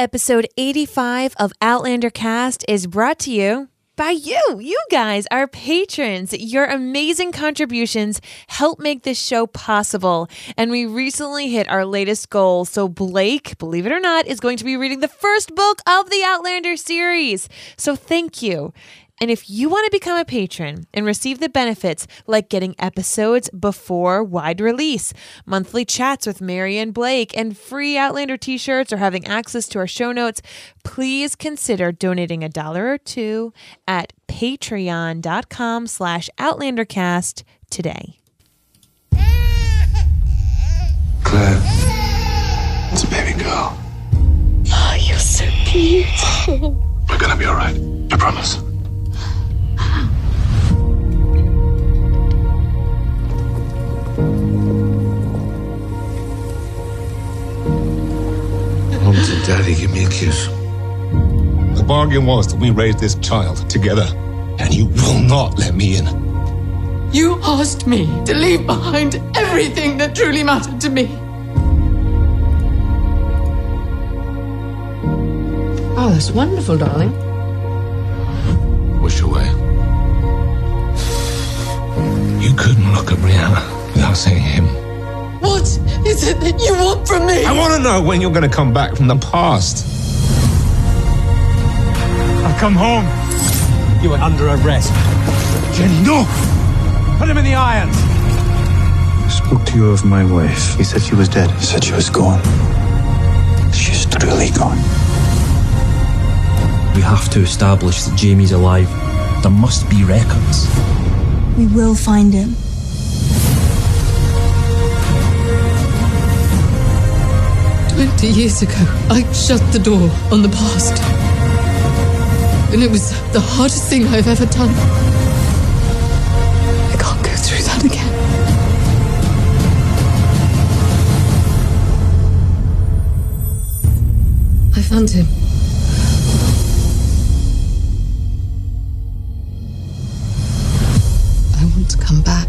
Episode 85 of Outlander Cast is brought to you by you. You guys, our patrons. Your amazing contributions help make this show possible. And we recently hit our latest goal. So, Blake, believe it or not, is going to be reading the first book of the Outlander series. So, thank you. And if you want to become a patron and receive the benefits like getting episodes before wide release, monthly chats with Mary and Blake, and free Outlander t shirts or having access to our show notes, please consider donating a dollar or two at patreon.com slash outlandercast today. Claire, it's a baby girl. Oh, you're so beautiful. We're gonna be alright. I promise. Mom and Daddy, give me a kiss. The bargain was that we raise this child together, and you will not let me in. You asked me to leave behind everything that truly mattered to me. Oh, that's wonderful, darling. Wish your way. You couldn't look at Brianna without seeing him. What is it that you want from me? I want to know when you're going to come back from the past. I've come home. You are under arrest. Jenny, no! Put him in the irons. I spoke to you of my wife. He said she was dead. He said she was gone. She's truly gone. We have to establish that Jamie's alive. There must be records. We will find him. Twenty years ago, I shut the door on the past. And it was the hardest thing I've ever done. I can't go through that again. I found him. Come back.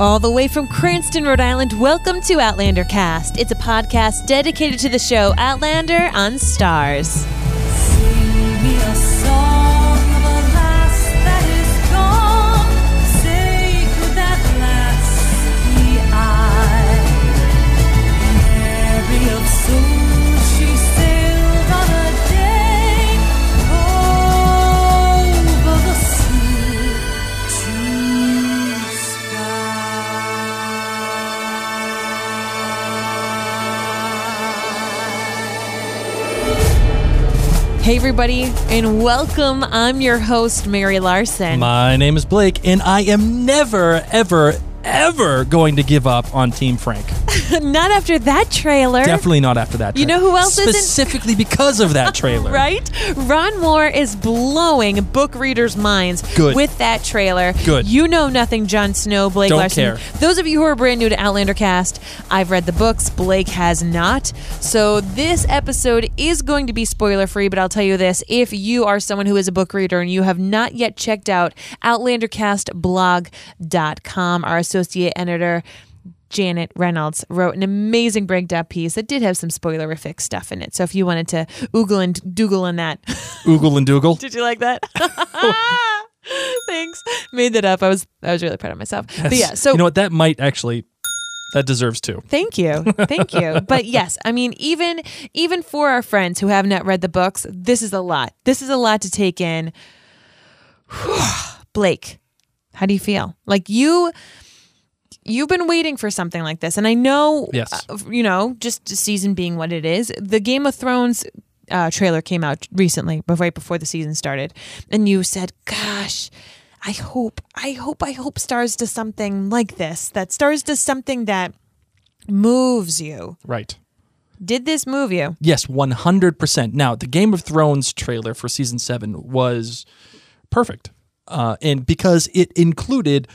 All the way from Cranston, Rhode Island, welcome to Outlander Cast. It's a podcast dedicated to the show Outlander on Starz. Hey, everybody, and welcome. I'm your host, Mary Larson. My name is Blake, and I am never, ever, ever going to give up on Team Frank. Not after that trailer. Definitely not after that. Trailer. You know who else isn't? Specifically because of that trailer. right? Ron Moore is blowing book readers' minds Good. with that trailer. Good. You know nothing, Jon Snow, Blake Don't Larson. care. Those of you who are brand new to Outlander Cast, I've read the books. Blake has not. So this episode is going to be spoiler free, but I'll tell you this: if you are someone who is a book reader and you have not yet checked out OutlanderCastBlog.com, our associate editor. Janet Reynolds wrote an amazing breakdown piece that did have some spoilerific stuff in it. So if you wanted to oogle and doogle in that, Oogle and Dougal. did you like that? Thanks. Made that up. I was I was really proud of myself. But yeah, so you know what? That might actually. That deserves two. Thank you. Thank you. But yes, I mean even even for our friends who have not read the books, this is a lot. This is a lot to take in. Blake, how do you feel? Like you you've been waiting for something like this and I know Yes. uh, you know, just the season being what it is. The Game of Thrones uh, trailer came out recently, right before the season started, and you said, "Gosh, I hope, I hope, I hope Starz does something like this. That Starz does something that moves you. Right. Did this move you? Yes, 100%. Now, the Game of Thrones trailer for season seven was perfect. Uh, and because it included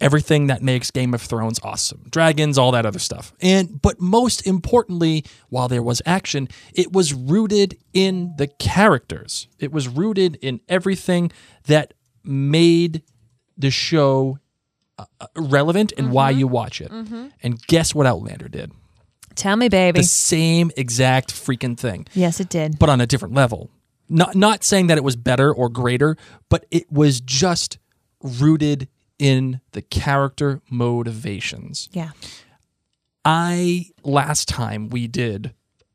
everything that makes Game of Thrones awesome. Dragons, all that other stuff. And but most importantly, while there was action, it was rooted in the characters. It was rooted in everything that made the show uh, uh, relevant and why you watch it. And guess what Outlander did? Tell me, baby. The same exact freaking thing yes, it did. but on a different level. Not not saying that it was better or greater, but it was just rooted in the character motivations. Yeah. I last time we did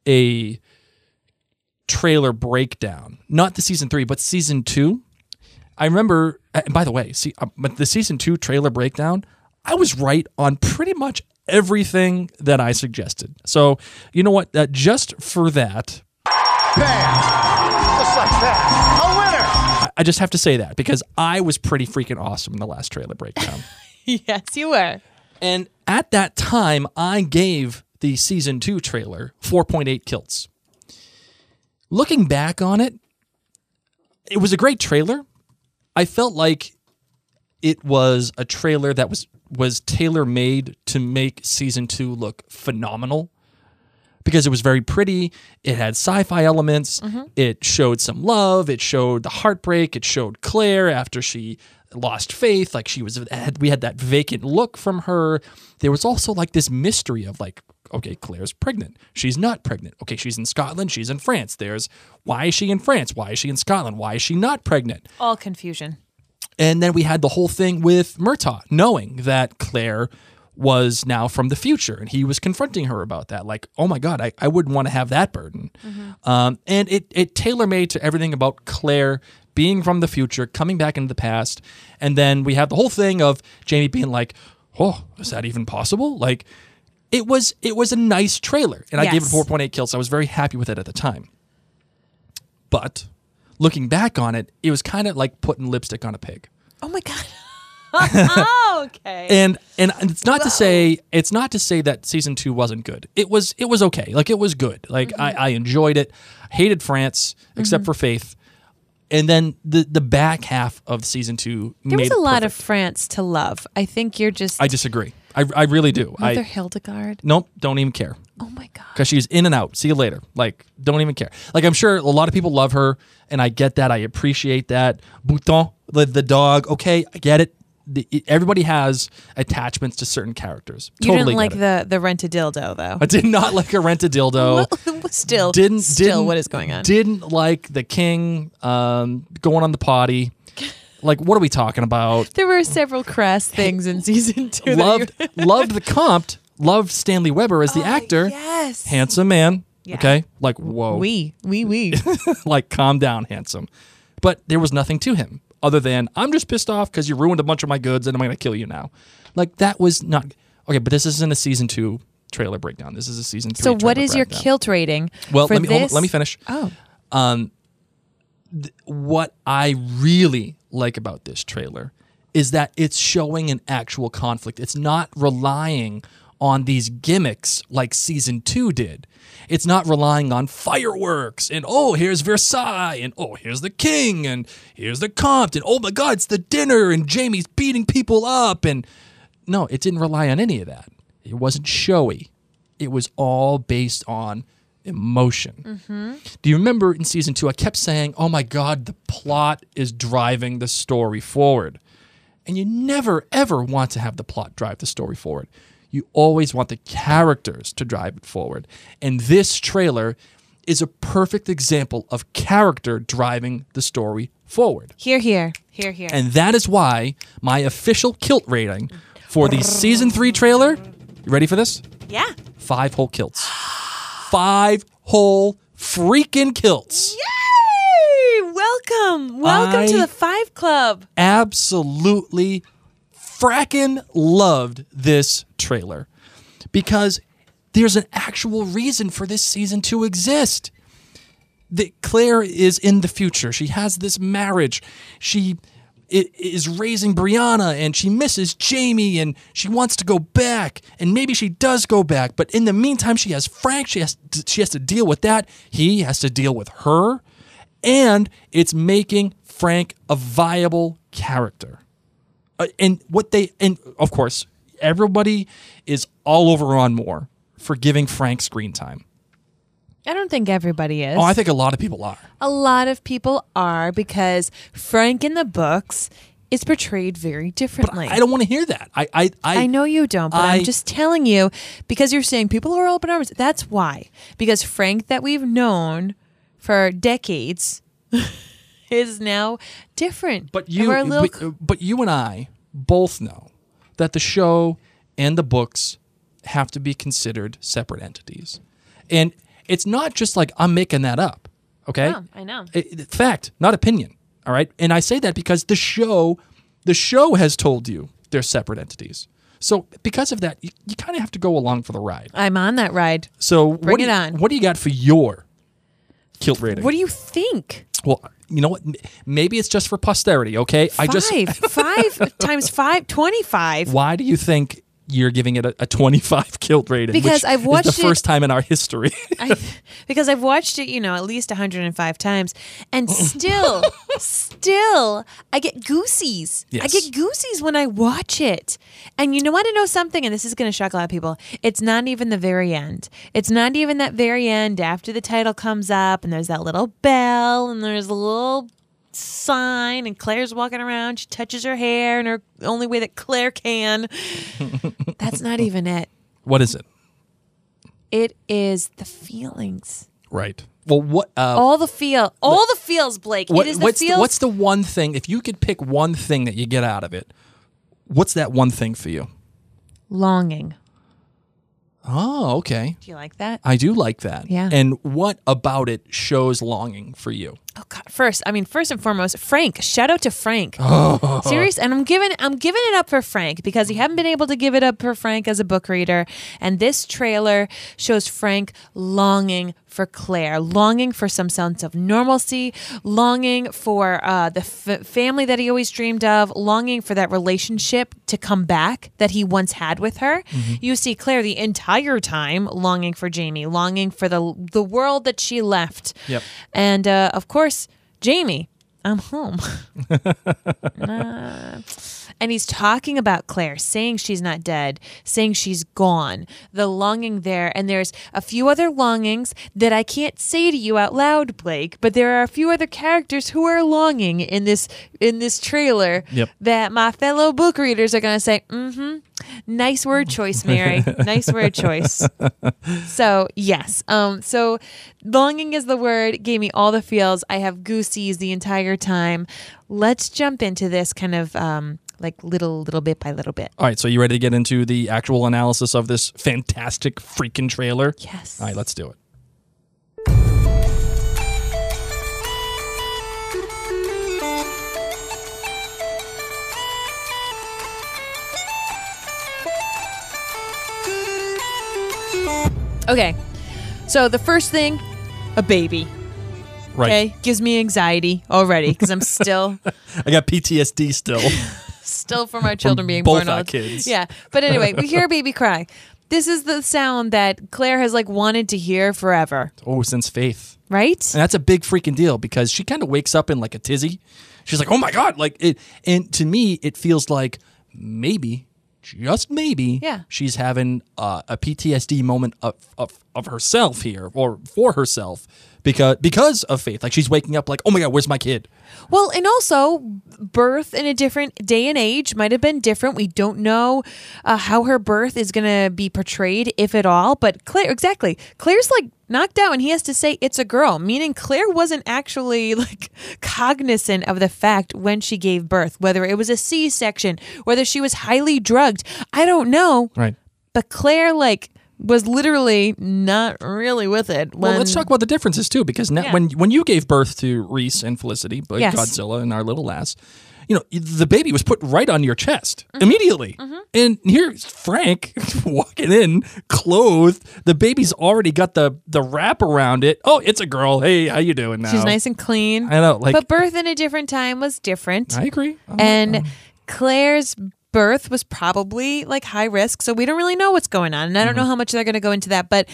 a trailer breakdown, not the season 3, but season 2. I remember and by the way, see uh, but the season 2 trailer breakdown, I was right on pretty much everything that I suggested. So, you know what? Uh, just for that, Just like that. I just have to say that because I was pretty freaking awesome in the last trailer breakdown. yes, you were. and at that time, I gave the season two trailer 4.8 kilts. Looking back on it, it was a great trailer. I felt like it was a trailer that was was tailor made to make season two look phenomenal because it was very pretty. It had sci-fi elements. Mm-hmm. It showed some love. It showed the heartbreak. It showed Claire after she lost faith. Like she was, had, we had that vacant look from her. There was also like this mystery of like, okay, Claire's pregnant. She's not pregnant. Okay, she's in Scotland. She's in France. There's why is she in France? Why is she in Scotland? Why is she not pregnant? All confusion. And then we had the whole thing with Murtagh, knowing that Claire was now from the future and he was confronting her about that. Like, oh my God, I, I wouldn't want to have that burden. Um, and it, it tailor made to everything about Claire being from the future, coming back into the past. And then we have the whole thing of Jamie being like, oh, is that even possible? Like, it was it was a nice trailer, and I gave it 4.8 kills. I was very happy with it at the time. But looking back on it, it was kind of like putting lipstick on a pig. Oh my god. oh, okay. And and it's not to say it's not to say that season two wasn't good. It was it was okay. Like it was good. Like Mm-hmm. I, I enjoyed it. Hated France except for Faith. And then the the back half of season two there was a lot of. France to love. I think you're just I disagree. I, I really do. Mother I Hildegard. nope. Don't even care. Oh my god. because she's in and out. See you later. Like, don't even care. Like, I'm sure a lot of people love her, and I get that. I appreciate that. Bouton, the, the dog. Okay, I get it. The, Everybody has attachments to certain characters. You totally didn't like it. the the rent a dildo though. I did not like a rent a dildo. still, didn't still, didn't, what is going on? Didn't like the king um, going on the potty. Like, what are we talking about? there were several crass things in season two. loved loved the comte. Loved Stanley Weber as the actor. yes. Handsome man. Yeah. Okay. Like, whoa. We, we, we. like calm down handsome but there was nothing to him other than i'm just pissed off because you ruined a bunch of my goods and i'm gonna kill you now. Like that was not okay but this isn't a season two trailer breakdown. This is a season three so, what is your kilt rating? well let me hold let me finish. Oh, um, what i really like about this trailer is that it's showing an actual conflict. It's not relying on these gimmicks like season two did. It's not relying on fireworks and oh, here's Versailles and oh, here's the king and here's the comte and oh my god, it's the dinner and Jamie's beating people up and no, it didn't rely on any of that. It wasn't showy. It was all based on emotion. Mm-hmm. Do you remember in season two, I kept saying, oh my God, the plot is driving the story forward. And you never, ever want to have the plot drive the story forward. You always want the characters to drive it forward. And this trailer is a perfect example of character driving the story forward. here, here, here, here. And that is why my official kilt rating for the season three trailer, you ready for this? yeah. Five whole kilts. Five whole freaking kilts. Yay! Welcome, welcome to the Five Club. absolutely fracking loved this trailer because there's an actual reason for this season to exist. That Claire is in the future. She has this marriage. She is raising Brianna and she misses Jamie and she wants to go back and maybe she does go back but in the meantime she has Frank she has to, she has to deal with that he has to deal with her and it's making Frank a viable character Uh, and what they and of course everybody is all over on Moore for giving Frank screen time. I don't think everybody is. Oh, I think a lot of people are. a lot of people are because Frank in the books is portrayed very differently. I don't want to hear that. I I I, I know you don't, but I, I- am just telling you because you're saying people are open arms. That's why. Because Frank that we've known for decades is now different. But you, we're a little, but, but you and I both know that the show and the books have to be considered separate entities, and it's not just like I'm making that up. Okay, No, I know. It- fact, not opinion. All right, and I say that because the show, the show has told you they're separate entities. So because of that, you, you kind of have to go along for the ride. I'm on that ride. So Bring what it you- on. What do you got for your kilt rating? What do you think? well, you know what? Maybe it's just for posterity. Okay, I just Five. five times five, 25. Why do you think you're giving it a, a 25 kilt rating? Because which I've is watched the it- first time in our history. I, because I've watched it, you know, at least 105 times, and still, still, I get goosies. I get goosies when I watch it. And you know want to know something? And this is going to shock a lot of people. It's not even the very end. It's not even that very end after the title comes up, and there's that little bell, and there's a little sign, and Claire's walking around. She touches her hair in her only way that Claire can. That's not even it. what is it? It is the feelings. Right. Well, what? Uh, all the feel, all the feels, Blake. what it is the what's feels. the, what's the one thing? If you could pick one thing that you get out of it, what's that one thing for you? longing? Oh, okay. Do you like that? I do like that. Yeah. And what about it shows longing for you? Oh God! First, I mean, first and foremost, Frank. Shout out to Frank. Serious, and I'm giving I'm giving it up for Frank because you haven't been able to give it up for Frank as a book reader, and this trailer shows Frank longing for Claire, longing for some sense of normalcy, longing for uh, the f- family that he always dreamed of, longing for that relationship to come back that he once had with her. You see Claire the entire time longing for Jamie, longing for the the world that she left. Yep. And uh, of course, Jamie, I'm home. Uh, and he's talking about Claire, saying she's not dead, saying she's gone, the longing there. And there's a few other longings that I can't say to you out loud, Blake, but there are a few other characters who are longing in this in this trailer Yep. that my fellow book readers are going to say, mm-hmm. Nice word choice, Mary. nice word choice. So yes. Um. So longing is the word. Gave me all the feels. I have goosies the entire time. Let's jump into this kind of um like little little bit by little bit. All right. So you ready to get into the actual analysis of this fantastic freaking trailer? Yes. All right. Let's do it. Okay. So the first thing, a baby. Right. Okay, gives me anxiety already because I'm still I got PTSD still. still from our children being both born. our kids. Yeah, but anyway, we hear a baby cry. This is the sound that Claire has like wanted to hear forever, oh, since Faith. right? And that's a big freaking deal because she kind of wakes up in like a tizzy. She's like, "Oh my god!" Like it, and to me, it feels like maybe, just maybe, Yeah. she's having uh, a PTSD moment of, of of herself here, or for herself, because because of faith. Like she's waking up, like, "Oh my god, where's my kid?" Well, and also birth in a different day and age might have been different. We don't know uh, how her birth is going to be portrayed, if at all. But Claire, exactly, Claire's like knocked out, and he has to say it's a girl, meaning Claire wasn't actually like cognizant of the fact when she gave birth, whether it was a C-section, whether she was highly drugged. I don't know, Right. but Claire like was literally not really with it. When, Well, let's talk about the differences too, because now, Yeah. when when you gave birth to Reese and Felicity, but Yes. Godzilla and our little lass, you know the baby was put right on your chest Mm-hmm. immediately, and here's Frank walking in clothed. The baby's already got the the wrap around it. Oh, it's a girl. Hey, how you doing now? She's nice and clean. I know, like but birth in a different time was different. I agree. I'm- and Claire's birth was probably like high risk, so we don't really know what's going on. And I don't know how much they're going to go into that, but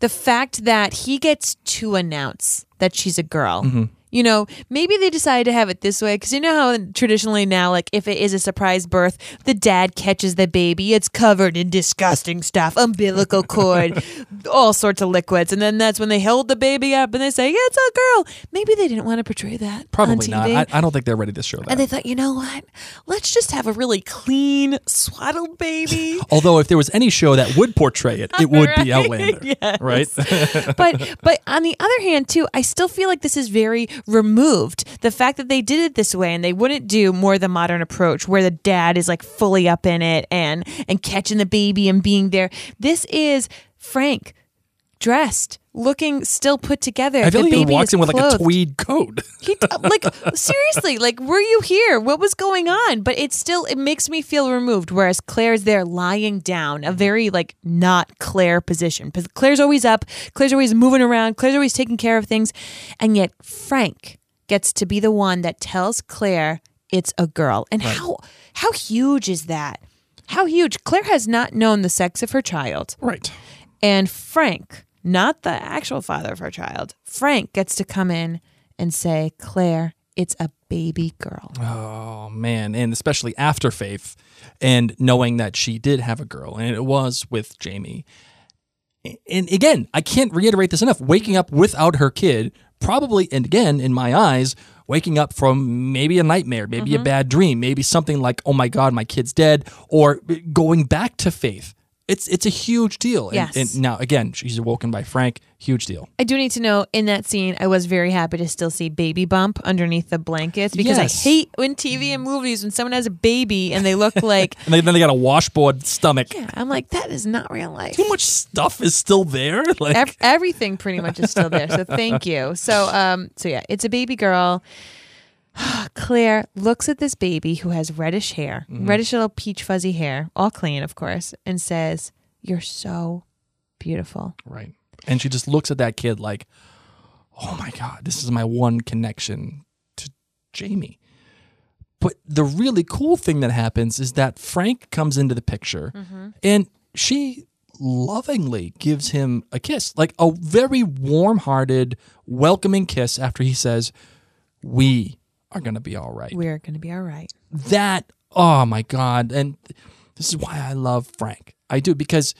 the fact that he gets to announce that she's a girl. Mm-hmm. You know, maybe they decided to have it this way because you know how traditionally now, like if it is a surprise birth, the dad catches the baby, it's covered in disgusting stuff, umbilical cord, all sorts of liquids, and then that's when they hold the baby up and they say "Yeah, it's a girl. Maybe they didn't want to portray that. Probably not. I, I don't think they're ready to show that. and they thought, you know what? Let's just have a really clean, swaddled baby. Although, if there was any show that would portray it, it would be Right. Outlander, Yes. right? but but on the other hand too i still feel like this is very removed. The fact that they did it this way and they wouldn't do more the modern approach where the dad is like fully up in it and and catching the baby and being there this is frank dressed looking still put together I feel the like he walks in with like a tweed coat. He, like seriously, like were you here? What was going on? But it still it makes me feel removed. Whereas Claire's there lying down, a very like not Claire position. Because Claire's always up, Claire's always moving around, Claire's always taking care of things, and yet Frank gets to be the one that tells Claire it's a girl. And how how huge is that? How huge? Claire has not known the sex of her child. Right. And Frank, not the actual father of her child, Frank gets to come in and say, Claire, it's a baby girl. Oh man, and especially after Faith, and knowing that she did have a girl, and it was with Jamie. And again, I can't reiterate this enough. Waking up without her kid, probably, and again, in my eyes, waking up from maybe a nightmare, maybe Mm-hmm. a bad dream, maybe something like, "Oh my God, my kid's dead," or going back to Faith. It's it's a huge deal. And, Yes. and now again, she's awoken by Frank. Huge deal. I do need to know in that scene, I was very happy to still see baby bump underneath the blankets because Yes. I hate when TV and movies when someone has a baby and they look like, And then then they got a washboard stomach. yeah, I'm like, that is not real life. Too much stuff is still there. Like Ev- everything pretty much is still there. So thank you. So um so yeah, it's a baby girl. Claire looks at this baby who has reddish hair, mm-hmm. reddish little peach fuzzy hair, all clean, of course, and says, "You're so beautiful." Right. And she just looks at that kid like, oh my God, this is my one connection to Jamie. But the really cool thing that happens is that Frank comes into the picture mm-hmm. and she lovingly gives him a kiss, like a very warm hearted, welcoming kiss after he says, We are going to be all right. We're going to be all right. that oh my god. And this is why i love frank. I do because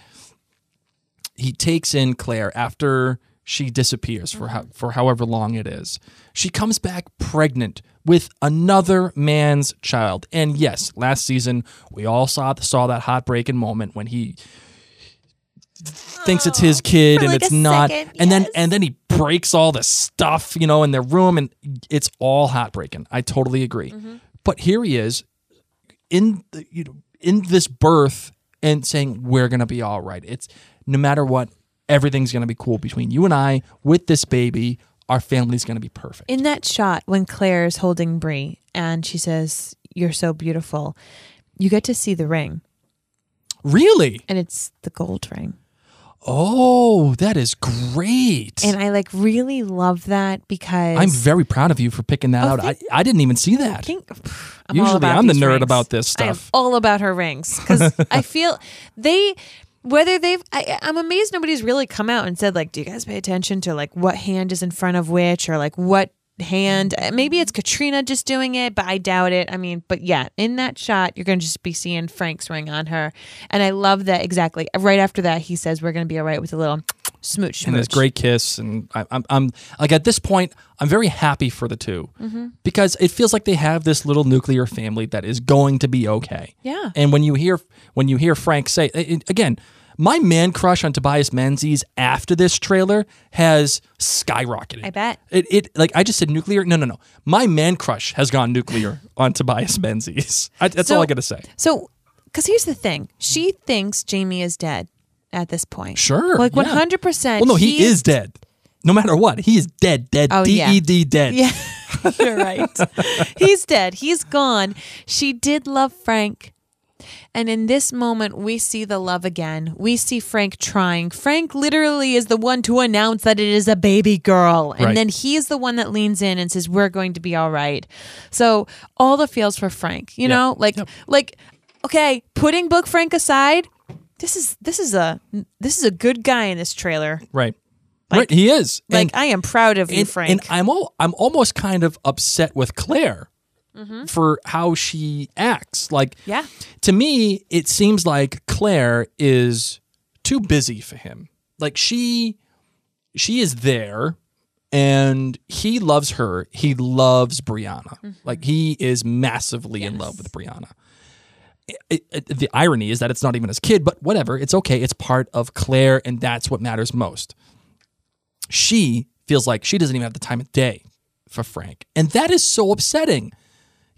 he takes in claire after she disappears for how, for however long it is. She comes back pregnant with another man's child. And yes last season we all saw saw that heartbreaking moment when he thinks it's his kid for and like it's not. second, and then and then he breaks all the stuff you know in their room and it's all heartbreaking. I totally agree. Mm-hmm. but here he is in the, you know in this birth and saying we're gonna be all right. It's no matter what everything's gonna be cool between you and i with this baby. Our family's gonna be perfect. In that shot when Claire's holding Brie and she says, "You're so beautiful," you get to see the ring, really? And it's the gold ring. Oh that is great And I like really love that because i'm very proud of you for picking that Oh, out I, I didn't even see that think I'm Usually I'm the nerd rings. about this am stuff. all about her rings because I feel they whether they've I, I'm amazed nobody's really come out and said like, do you guys pay attention to like what hand is in front of which or like what hand. Uh, maybe it's Caitriona just doing it but I doubt it. I mean but yeah in that shot you're gonna just be seeing Frank's ring on her. And I love that exactly right after that he says we're gonna be all right with a little smooch smooch and this great kiss and I, I'm, I'm like at this point i'm very happy for the 2 Mm-hmm. because it feels like they have this little nuclear family that is going to be okay. Yeah. and when you hear when you hear frank say it- again my man crush on tobias menzies after this trailer has skyrocketed I bet. it, it like i just said nuclear no no no my man crush has gone nuclear on tobias menzies I, that's So- all i gotta say So, because here's the thing, she thinks Jamie is dead at this point. Sure. like yeah. one hundred percent. Well, no, he, is dead. No matter what, he is dead. Dead. Oh, D. E D dead. Yeah, you're right. He's dead. He's gone. She did love Frank. And in this moment, we see the love again. We see Frank trying. Frank literally is the one to announce that it is a baby girl. And Right. then he is the one that leans in and says, We're going to be all right. So all the feels for Frank, you Yep. know? Like Yep. like, okay, putting book Frank aside, this is this is a this is a good guy in this trailer. Right. right, he is. Like And- I am proud of you, and, Frank. and I'm all, I'm almost kind of upset with Claire Mm-hmm. for how she acts. Like, Yeah. to me, it seems like Claire is too busy for him. Like she, she is there, and he loves her. He loves Brianna. Mm-hmm. Like he is massively in love with Brianna. It- it- the irony is that it's not even his kid, but whatever. It's okay. It's part of Claire, and that's what matters most she feels like she doesn't even have the time of day for Frank. And that is so upsetting.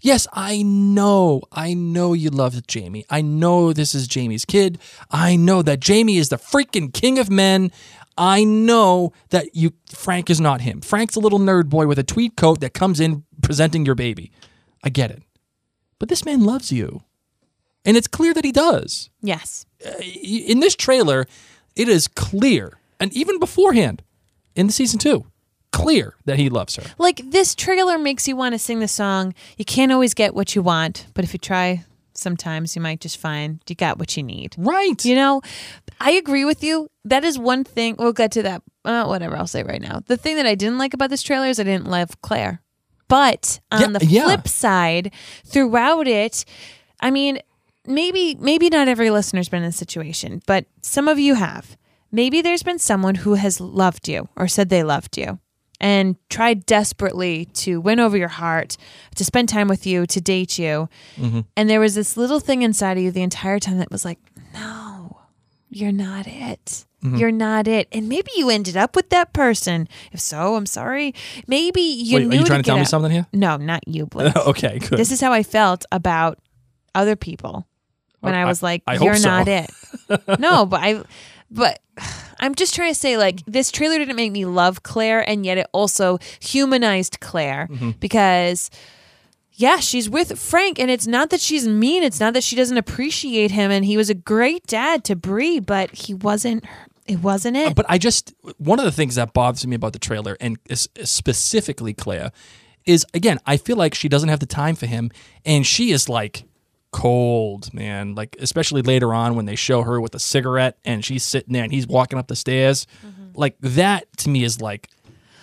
Yes, I know. I know you love Jamie. I know this is Jamie's kid. I know that Jamie is the freaking king of men. I know that you Frank is not him. Frank's a little nerd boy with a tweed coat that comes in presenting your baby. I get it. But this man loves you. And it's clear that he does yes. Uh, in this trailer, it is clear, and even beforehand in the season two, clear that he loves her. Like this trailer makes you want to sing the song. You can't always get what you want, but if you try, sometimes you might just find you got what you need. Right. You know, I agree with you. That is one thing. We'll get to that. Uh, whatever I'll say right now. The thing that I didn't like about this trailer is I didn't love Claire. But on Yeah, the yeah. flip side, throughout it, I mean, maybe maybe not every listener's been in a situation, but some of you have. Maybe there's been someone who has loved you or said they loved you and tried desperately to win over your heart, to spend time with you, to date you. And there was this little thing inside of you the entire time that was like, no, you're not it. Mm-hmm. You're not it. And maybe you ended up with that person. If so, I'm sorry. Maybe you Wait, are you trying to get tell me something here? No, not you, Blake. okay, good. this is how I felt about other people when Oh, I I- was like, I "You're so." not it." no, but I, but I'm just trying to say, like, this trailer didn't make me love Claire, and yet it also humanized Claire Mm-hmm. because. Yeah, she's with Frank, and it's not that she's mean. It's not that she doesn't appreciate him, and he was a great dad to Bree, but he wasn't. It wasn't it. But I just one of the things that bothers me about the trailer, and specifically Claire, is again I feel like she doesn't have the time for him, and she is like cold, man. Like especially later on when they show her with a cigarette and she's sitting there and he's walking up the stairs, mm-hmm. like that to me is like,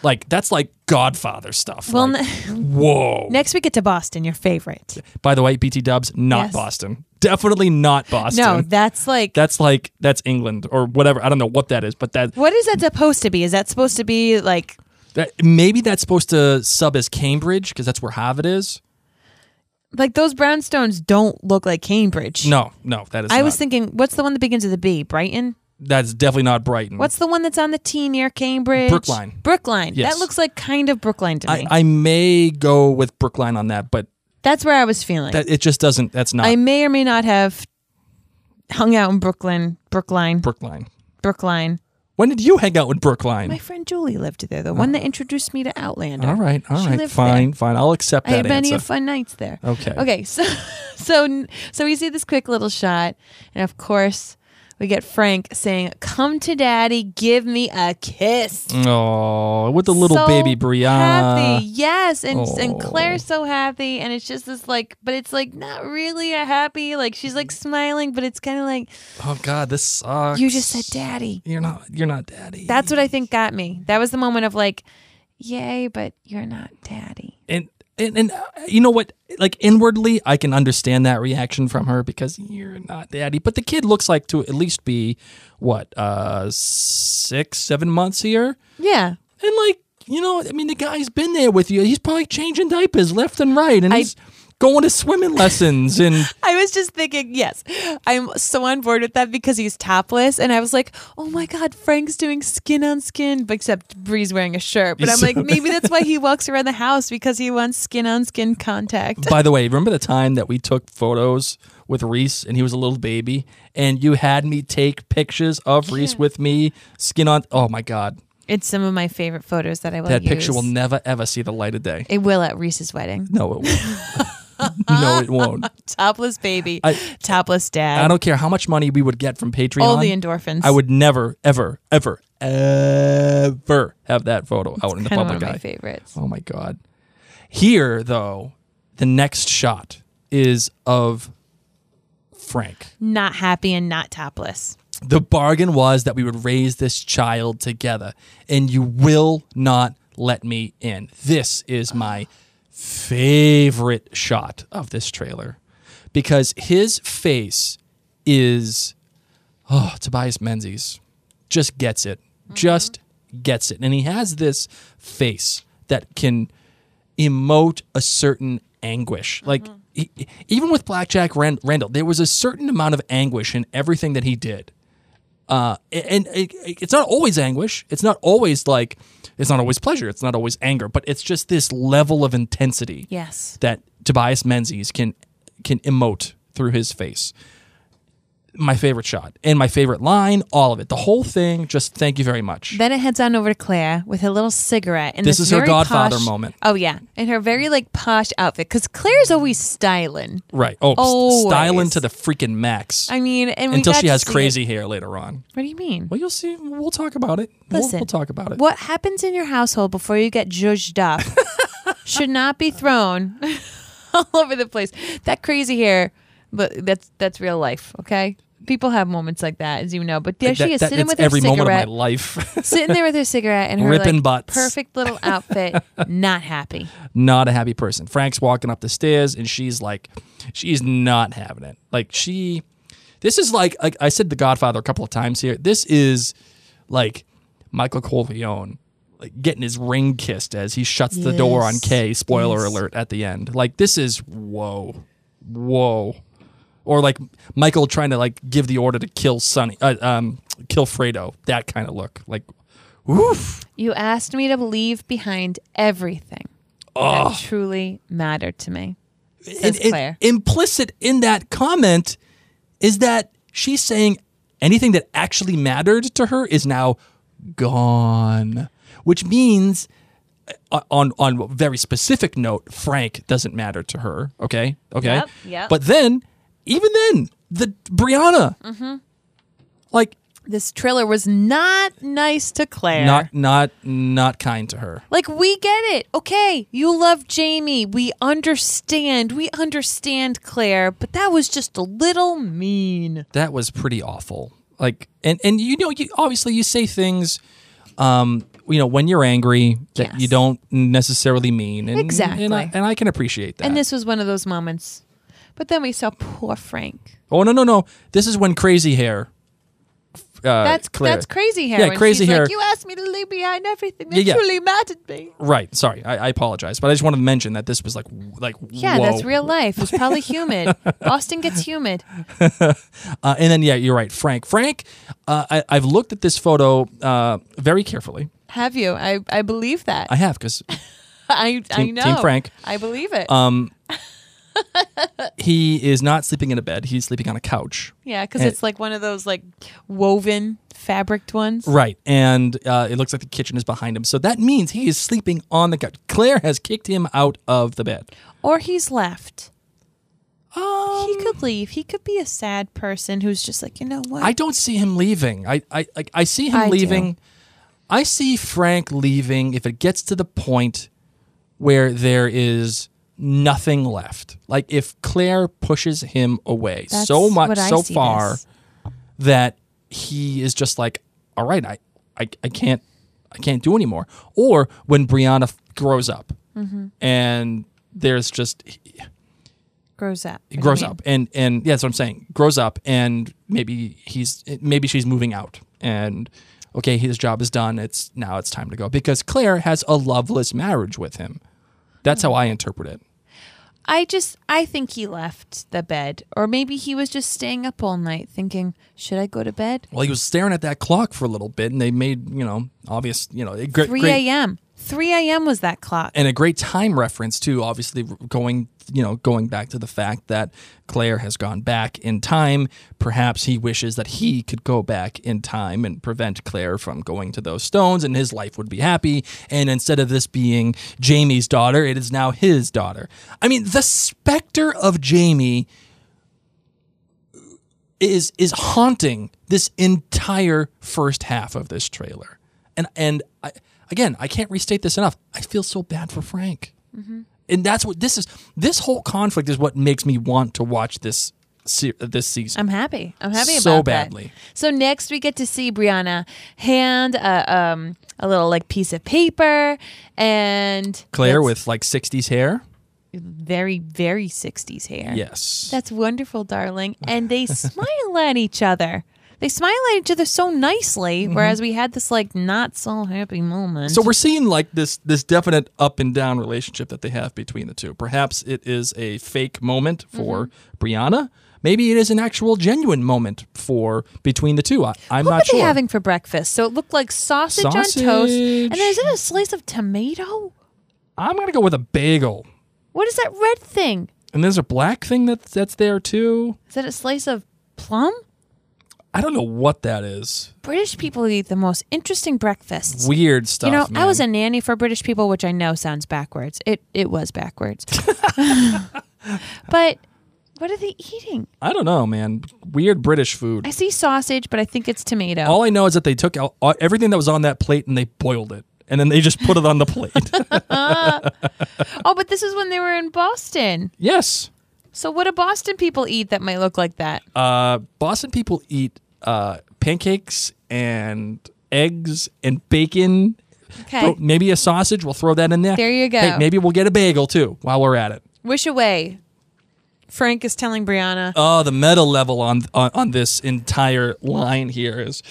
like that's like Godfather stuff. Well, Like, n- whoa. next we get to Boston, your favorite. By the way, BT Dubs, not Yes. Boston. Definitely not Boston. No, that's like that's like that's England or whatever. I don't know what that is, but that what is that supposed to be? Is that supposed to be like That maybe that's supposed to sub as Cambridge because that's where Harvard is. Like those brownstones don't look like Cambridge? No, no, that is. I was thinking, what's the one that begins with a B? Brighton. that's definitely not Brighton. What's the one that's on the T near Cambridge? Brookline. Brookline. Yes. That looks like kind of Brookline to me. I, I may go with Brookline on that, but that's where I was feeling. that it just doesn't. That's not I may or may not have hung out in Brooklyn, Brookline, Brookline. Brookline. When did you hang out with Brookline? My friend Julie lived there, the oh. one that introduced me to Outlander. all right, all She right, lived fine, there. fine. I'll accept that. I that had many answer. fun nights there. Okay. Okay. So, so, so we see this quick little shot, and of course, we get Frank saying, "Come to Daddy, give me a kiss." Oh, with the little So baby Brianna. Happy, yes, and and Oh. Claire's so happy, and it's just this like, but it's like not really a happy. Like she's like smiling, but it's kind of like Oh God, this sucks. you just said Daddy. You're not. You're not daddy. That's what I think got me. That was the moment of like, yay, but you're not Daddy. and and, and uh, you know what? Like inwardly i can understand that reaction from her because you're not daddy but the kid looks like to at least be what uh six seven months here? Yeah. and like you know i mean the guy's been there with you. He's probably changing diapers left and right and I- he's going to swimming lessons and I was just thinking, yes, I'm so on board with that because he's topless. And I was like, oh my God, Frank's doing skin on skin, but except Bree's wearing a shirt. But I'm like, maybe that's why he walks around the house because he wants skin on skin contact. by the way remember the time that we took photos with reese and he was a little baby and you had me take pictures of reese with me skin on oh my god It's some of my favorite photos that I will that picture will never ever see the light of day It will at Reese's wedding. No, it won't. no, it won't. Topless baby, I- topless dad. I don't care how much money we would get from Patreon. All the endorphins. I would never, ever, ever, ever have that photo out in the of one public of my eye. favorites. Oh my god! Here, though, the next shot is of Frank. Not happy and not topless. The bargain was that we would raise this child together, and you will not let me in. This is my favorite shot of this trailer because his face is oh Tobias Menzies just gets it mm-hmm. just gets it. And he has this face that can emote a certain anguish. Like he, mm-hmm. even with Blackjack Rand- Randall there was a certain amount of anguish in everything that he did uh, and it, it's not always anguish. It's not always like it's not always pleasure. It's not always anger, but it's just this level of intensity Yes. that Tobias Menzies can can emote through his face. My favorite shot and my favorite line, all of it, the whole thing. Just thank you very much. Then it heads on over to Claire with her little cigarette. And This this, is her Godfather posh- moment. Oh yeah, in her very like posh outfit because Claire's always styling. right? Oh, Always. styling to the freaking max. I mean, and until she has crazy it. hair later on. What do you mean? Well, you'll see. We'll talk about it. We'll- Listen, we'll, talk about it. What happens in your household before you get judged up should not be thrown all over the place. That crazy hair, but that's that's real life. Okay, people have moments like that, as you know. But there That- she is, that- sitting with her every moment of cigarette, my life. sitting there with her cigarette and her Ripping like, butts. perfect little outfit. not happy. not a happy person. Frank's walking up the stairs and she's like, she's not having it. Like she, this is like, like I said, The Godfather a couple of times here. This is like Michael Corleone, like getting his ring kissed as he shuts the door on Yes. Kay. Spoiler Yes. alert at the end. Like this is whoa, whoa, or like Michael trying to like give the order to kill Sonny, uh, um, kill Fredo. That kind of look. Like, woof. You asked me to leave behind everything that truly mattered to me. Says and Claire. implicit in that comment is that she's saying anything that actually mattered to her is now gone, which means uh, on on a very specific note, Frank doesn't matter to her. Okay, okay. Yep, yep. But then, even then, the Brianna, Mm-hmm. like This trailer was not nice to Claire. not not not kind to her. Like, we get it. Okay, you love Jamie. We understand. We understand Claire, but that was just a little mean. that was pretty awful. Like, and and you know, you obviously you say things, um, you know, when you're angry that Yes. you don't necessarily mean, and, Exactly. and I, and I can appreciate that. And this was one of those moments. But then we saw poor Frank. oh no no no, this is when crazy hair. Uh, That's Claire- that's crazy hair. Yeah, crazy hair. Like, you asked me to leave behind everything that Yeah, yeah. truly mattered me. Right. Sorry, I, I apologize, but I just wanted to mention that this was like like Yeah, whoa. that's real life. It was probably humid. Boston gets humid. Uh, and then yeah, you're right, Frank. Frank, uh, I, I've looked at this photo uh, very carefully. Have you? I, I believe that. I have because I, I know. Team Frank. I believe it. um, he is not sleeping in a bed. He's sleeping on a couch. yeah, because it's like one of those like woven fabricked ones. Right. And uh, it looks like the kitchen is behind him. So that means he is sleeping on the couch. Claire has kicked him out of the bed. Or he's left. Um, he could leave. He could be a sad person who's just like, you know what? I don't see him leaving. I, I, I, I see him I do. leaving. I see Frank leaving if it gets to the point where there is nothing left. Like if Claire pushes him away That's so much so far this. that he is just like, all right, I, I, I can't, I can't do anymore. Or when Brianna f- grows up Mm-hmm. and there's just grows up. he grows up and and yeah, that's what I'm saying. Grows up and maybe he's maybe she's moving out and okay, his job is done. It's now it's time to go because Claire has a loveless marriage with him. That's how I interpret it. I just I think he left the bed, or maybe he was just staying up all night thinking, should I go to bed? Well, he was staring at that clock for a little bit, and they made you know obvious you know great, Three a.m. Three a.m. was that clock. and a great time reference too. Obviously, going you know going back to the fact that Claire has gone back in time. Perhaps he wishes that he could go back in time and prevent Claire from going to those stones, and his life would be happy. And instead of this being Jamie's daughter, it is now his daughter. I mean, the specter of Jamie is is haunting this entire first half of this trailer. And and I, again, I can't restate this enough. I feel so bad for Frank. And that's what this is. This whole conflict is what makes me want to watch this se- this season. I'm happy. I'm happy about So badly. that. So next we get to see Brianna hand a um a little like piece of paper and Claire with like 60s hair. very very 60s hair. Yes. That's wonderful, darling. And they smile at each other. They smile at each other so nicely, whereas we had this like not so happy moment. Mm-hmm. So we're seeing like this this definite up and down relationship that they have between the two. Perhaps it is a fake moment for Mm-hmm. Brianna. Maybe it is an actual genuine moment for between the two. I, I'm what not were they having for breakfast? So it looked like sausage, on toast, and is it a slice of tomato. I'm gonna go with a bagel. What is that red thing? And there's a black thing that's that's there too. Is that a slice of plum? I don't know what that is. British people eat the most interesting breakfasts. Weird stuff. you know, I was a nanny for British people, which I know sounds backwards. It it was backwards. but what are they eating? I don't know, man. Weird British food. I see sausage, but I think it's tomato. All I know is that they took out uh, everything that was on that plate and they boiled it, and then they just put it on the plate. oh, but this is when they were in Boston. yes. So what do Boston people eat that might look like that? Uh, Boston people eat uh, pancakes and eggs and bacon. Okay. Throw- maybe a sausage. We'll throw that in there. There you go. Hey, maybe we'll get a bagel too while we're at it. Wish away. Frank is telling Brianna. Oh, the meta level on, on on this entire line here is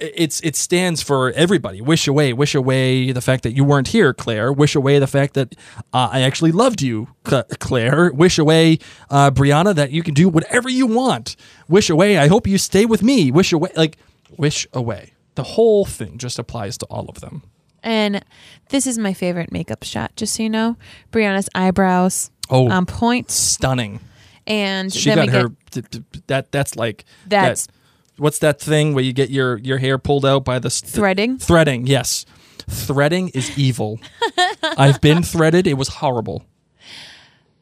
it's it stands for everybody. Wish away, wish away the fact that you weren't here, Claire. Wish away the fact that uh, I actually loved you, Claire. Wish away, uh, Brianna, that you can do whatever you want. Wish away. I hope you stay with me. Wish away, like wish away. The whole thing just applies to all of them. And this is my favorite makeup shot, just so you know. Brianna's eyebrows Oh. on point. Stunning. And She got her. get th- th- that that's like That's- that- what's that thing where you get your your hair pulled out by the s- Threading? Threading, yes. Threading is evil. I've been threaded. It was horrible.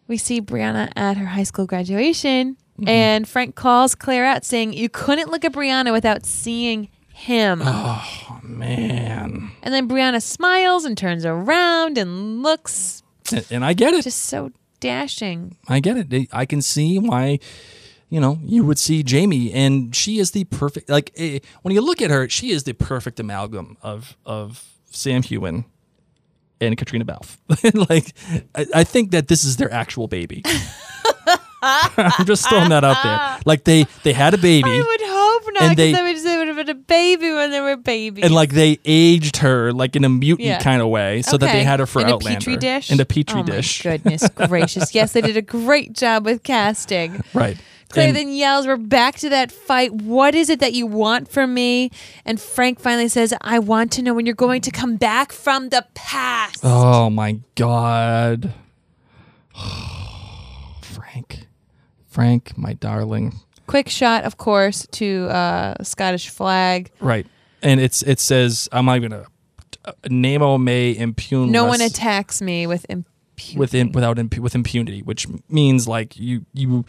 we see Brianna at her high school graduation. Mm-hmm. And Frank calls Claire out saying, You couldn't look at Brianna without seeing him. Oh, Man, And then Brianna smiles and turns around and looks and, and I get it. just so dashing. I get it. I can see why. You know, you would see Jamie, and she is the perfect. Like eh, when you look at her, she is the perfect amalgam of of Sam Heughan and Caitriona Balfe. like, I, I think that this is their actual baby. I'm just throwing that out there. Like they they had a baby. I would hope not, And they- because they, would have been a baby when they were babies. and like they aged her like in a mutant Yeah. kind of way, so that they had her for in a petri dish. in a petri oh dish, My goodness gracious! Yes, they did a great job with casting. right? Claire And- then yells, "We're back to that fight. What is it that you want from me?" And Frank finally says, "I want to know when you're going to come back from the past." oh my god, Frank, Frank, my darling, Quick shot, of course, to uh, Scottish flag. right? And it's it says I'm not even gonna Nemo me impune No one attacks me with impunity. with in, without impu- with impunity, which means like you you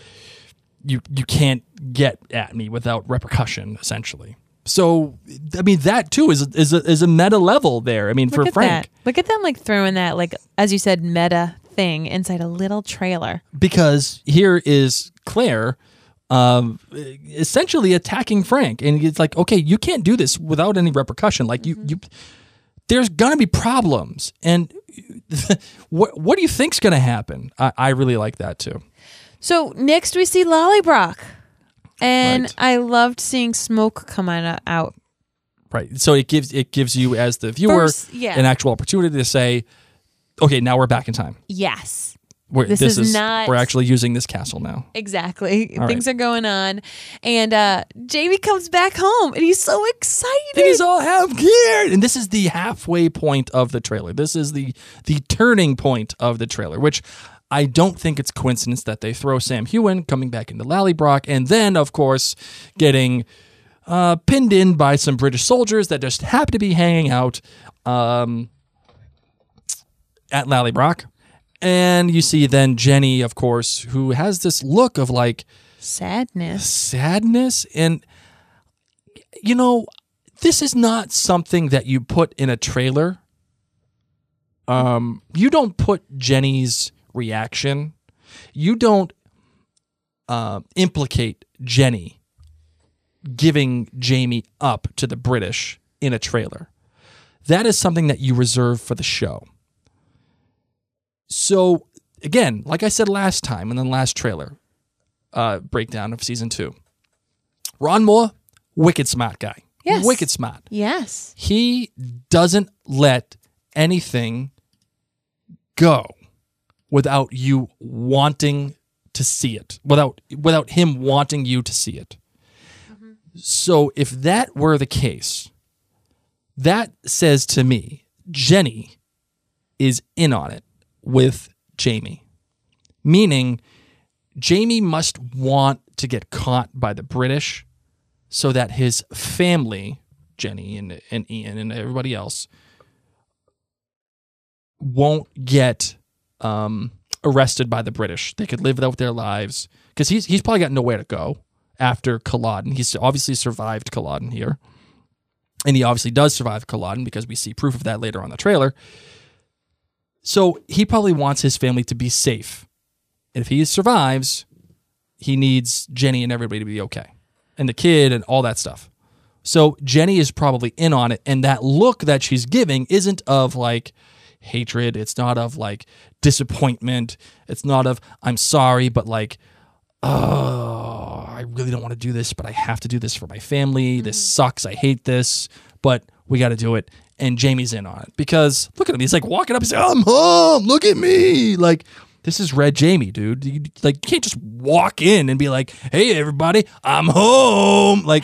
you you can't get at me without repercussion, essentially. So I mean that too is is a, is a meta level there. I mean for Look at Frank that. Look at them like throwing that, like as you said, meta thing inside a little trailer. because here is Claire um essentially attacking Frank and it's like okay you can't do this without any repercussion like you you there's gonna be problems and what what do you think's gonna happen I, I really like that too So next we see Lallybroch. And Right. I loved seeing smoke come on, out. right so it gives it gives you as the viewer First- yeah. an actual opportunity to say okay now we're back in time Yes. we're, This is not- we're actually using this castle now Exactly. Things are going on. And uh Jamie comes back home and he's so excited. Things all have gear, and this is the halfway point of the trailer. This is the the turning point of the trailer, which I don't think it's coincidence that they throw Sam Heughan coming back into Lallybroch, and then of course getting uh, pinned in by some British soldiers that just happen to be hanging out um, at Lallybroch. And you see then Jenny, of course, who has this look of like Sadness. sadness and you know this is not something that you put in a trailer um you don't put jenny's reaction you don't uh, implicate Jenny giving Jamie up to the British in a trailer. That is something that you reserve for the show. So, again, like I said last time in the last trailer uh, breakdown of season two, Ron Moore, wicked smart guy. Yes. Wicked smart. Yes. He doesn't let anything go without you wanting to see it, without without him wanting you to see it. So if that were the case, that says to me, Jenny is in on it with Jamie. Meaning, Jamie must want to get caught by the British so that his family, Jenny and, and Ian and everybody else, won't get um, arrested by the British. They could live out their lives because he's he's probably got nowhere to go after Culloden. He's obviously survived Culloden here, and he obviously does survive Culloden because we see proof of that later on the trailer. So he probably wants his family to be safe. And if he survives, he needs Jenny and everybody to be okay, and the kid and all that stuff. So Jenny is probably in on it, and that look that she's giving isn't of like hatred. It's not of like disappointment. It's not of I'm sorry, but like, oh, I really don't want to do this, but I have to do this for my family. This mm-hmm. sucks. I hate this, but we got to do it. And Jamie's in on it because look at him. He's like walking up. He's like, I'm home. Look at me. Like this is Red Jamie, dude. You, like you can't just walk in and be like, Hey, everybody, I'm home. Like.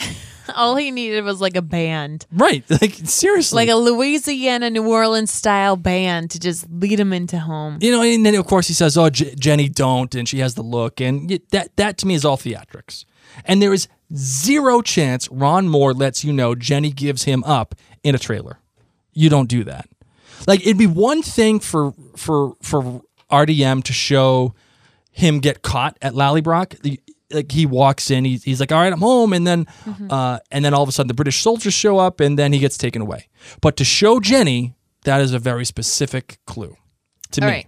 All he needed was like a band, Right. Like seriously. like a Louisiana, New Orleans style band to just lead him into home. you know, and then of course he says, "Oh, J- Jenny, don't," and she has the look, and that that to me is all theatrics. And there is zero chance Ron Moore lets you know Jenny gives him up in a trailer. You don't do that. Like it'd be one thing for for for RDM to show him get caught at Lallybroch. Like he walks in, he's, he's like, "All right, I'm home," and then, uh, and then all of a sudden the British soldiers show up, and then he gets taken away. But to show Jenny, that is a very specific clue to All me. right.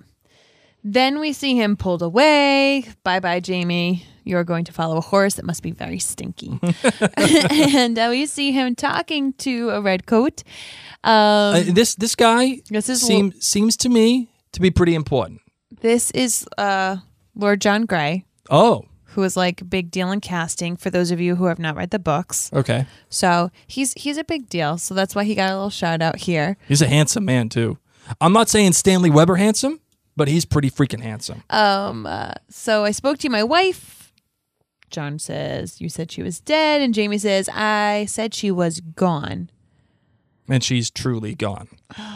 Then we see him pulled away. Bye bye, Jamie. You're going to follow a horse that must be very stinky. and uh, we see him talking to a red coat. Um, Uh, this this guy This is seem, seems to me to be pretty important. this is uh, Lord John Grey, Oh, who is like big deal in casting for those of you who have not read the books. okay. So he's he's a big deal. So that's why he got a little shout out here. He's a handsome man too. I'm not saying Stanley Weber handsome, but he's pretty freaking handsome. Um, uh, so I spoke to my wife. John says, You said she was dead. And Jamie says, I said she was gone. and she's truly gone.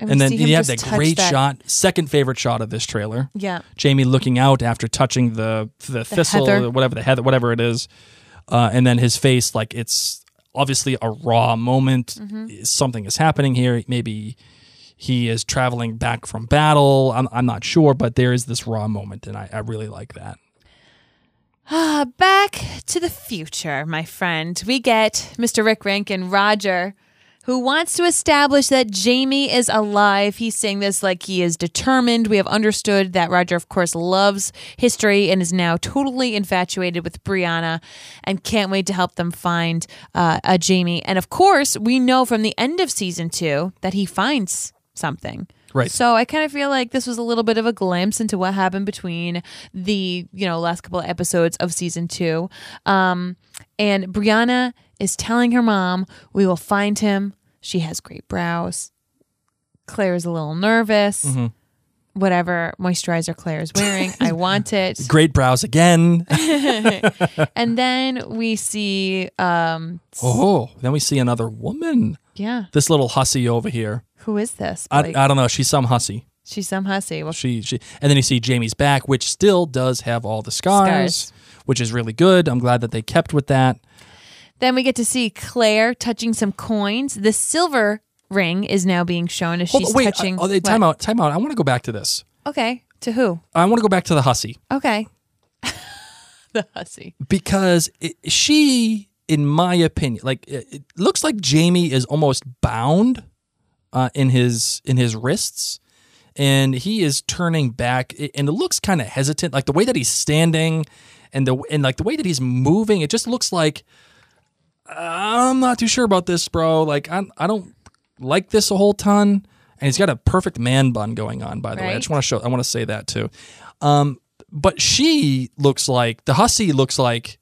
And, And then you have that great that- shot, second favorite shot of this trailer. Yeah. Jamie looking out after touching the the thistle, heather. or whatever the heather, whatever it is, uh, and then his face like it's obviously a raw moment. Mm-hmm. Something is happening here. Maybe he is traveling back from battle. I'm I'm not sure, but there is this raw moment, and I, I really like that. Ah, back to the future, my friend. We get Mr. Rick Rankin, Roger, who wants to establish that Jamie is alive. He's saying this like he is determined. We have understood that Roger, of course, loves history and is now totally infatuated with Brianna and can't wait to help them find uh, a Jamie. And of course, we know from the end of season two that he finds something. Right. So I kind of feel like this was a little bit of a glimpse into what happened between the, you know, last couple of episodes of season two. Um, and Brianna is telling her mom, we will find him. She has great brows. Claire is a little nervous. Mm-hmm. Whatever moisturizer Claire is wearing, I want it. Great brows again. And then we see, um, oh, then we see another woman. yeah, This little hussy over here. who is this? I, I don't know. She's some hussy. She's some hussy. Well, She she and then you see Jamie's back, which still does have all the scars, Scars. which is really good. I'm glad that they kept with that. Then we get to see Claire touching some coins. The silver ring is now being shown as Hold she's wait, touching. uh, oh, they- what? time out, time out. I want to go back to this. Okay, to who? I want to go back to the hussy Okay, the hussy. because it, she, in my opinion, like it, it looks like Jamie is almost bound uh, in his in his wrists, and he is turning back, and it looks kind of hesitant, like the way that he's standing, and the and like the way that he's moving, it just looks like I'm not too sure about this, bro. Like I I don't like this a whole ton. And he's got a perfect man bun going on, by the way. I just want to show I want to say that too. Um, but she looks like the hussy looks like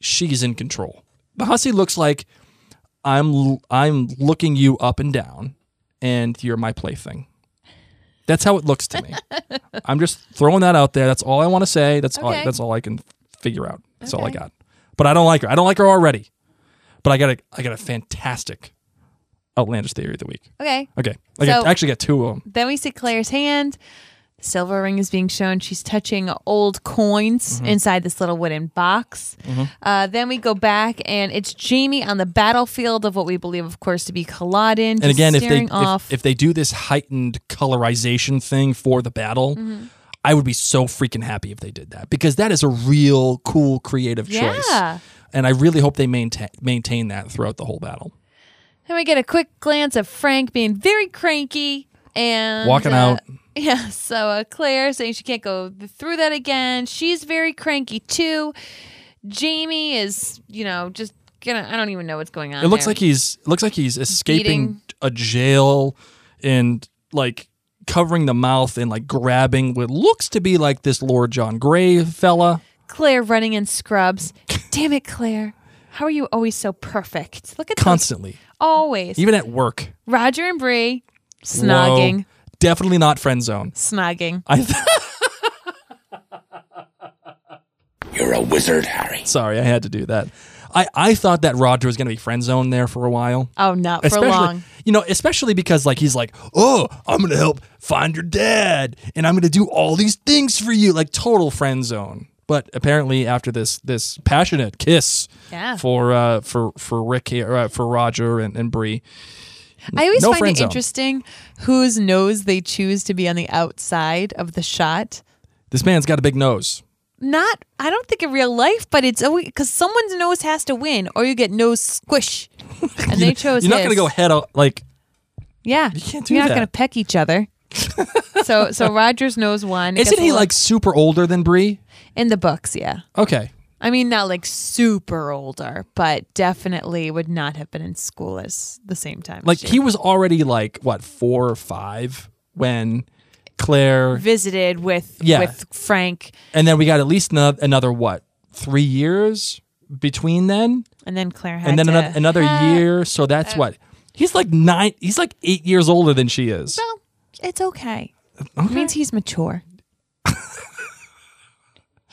she's in control. The hussy looks like I'm I'm looking you up and down, and you're my plaything. That's how it looks to me. I'm just throwing that out there. That's all I want to say. That's all. That's all I can figure out. That's all I got. But I don't like her. I don't like her already. But I got a I got a fantastic outlandish theory of the week. Okay. Okay, I got, So- I actually got two of them. Then we see Claire's hand. The silver ring is being shown. She's touching old coins Mm-hmm. inside this little wooden box. Uh, then we go back, and it's Jamie on the battlefield of what we believe, of course, to be Culloden. And again, if they staring if, off. if they do this heightened colorization thing for the battle, Mm-hmm. I would be so freaking happy if they did that because that is a real cool creative choice. Yeah. And I really hope they maintain maintain that throughout the whole battle. Then we get a quick glance of Frank being very cranky and Walking uh, out. Yeah, so uh, Claire saying she can't go through that again. She's very cranky too. Jamie is, you know, just gonna. I don't even know what's going on. It looks there. like he's looks like he's escaping Beating. a jail and like covering the mouth and like grabbing what looks to be like this Lord John Grey fella. Claire running in scrubs. Damn it, Claire! How are you always so perfect? Look at those- Constantly. always. Even at work. Roger and Bree snogging, Whoa. Definitely not friend zone. snogging. I th- You're a wizard, Harry. sorry, I had to do that. I, I thought that Roger was going to be friend zone there for a while. Oh, not for especially, long. You know, especially because like he's like, "Oh, I'm going to help find your dad and I'm going to do all these things for you." Like total friend zone. But apparently after this this passionate kiss Yeah. for uh for for Rick here uh, for Roger and and Bree. I always No find it zone. interesting whose nose they choose to be on the outside of the shot. This man's got a big nose. Not, I don't think in real life, but it's always because someone's nose has to win, or you get nose squish. And they chose. You're not going to go head out like Yeah, You can't do You're not going to peck each other. so, so Rogers knows one. Isn't he like super older than Bree? In the books? Yeah, Okay. I mean not like super older, but definitely would not have been in school as the same time. Like he was already like what, 4 or 5 when Claire visited with Yeah. with Frank, and then we got at least another, another what? 3 years between then? and then Claire had and then to another, another year, so that's uh, what. He's like 9 he's like 8 years older than she is. Well, it's okay. It means he's mature.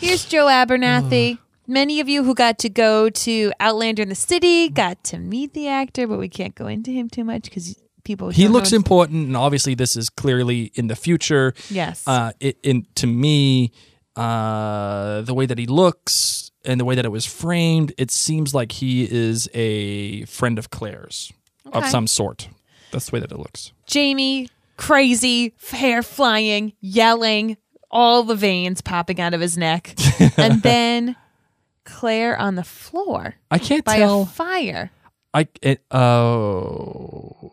Here's Joe Abernathy. Many of you who got to go to Outlander in the City got to meet the actor, but we can't go into him too much because people. he don't looks know- important and obviously this is clearly in the future Yes. uh it in to me uh the way that he looks and the way that it was framed it seems like he is a friend of claire's of Okay. some sort that's the way that it looks Jamie, crazy, hair flying, yelling, all the veins popping out of his neck, and then Claire on the floor i can't by tell. a fire. i it oh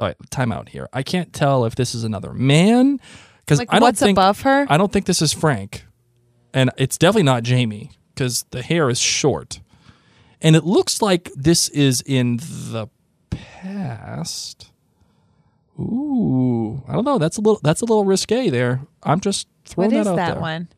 all right time out here. I can't tell if this is another man because Like i don't what's think above her? i don't think this is frank. And it's definitely not jamie because the hair is short. And it looks like this is in the past. Ooh i don't know. That's a little that's a little risque there. I'm just what that is out that one?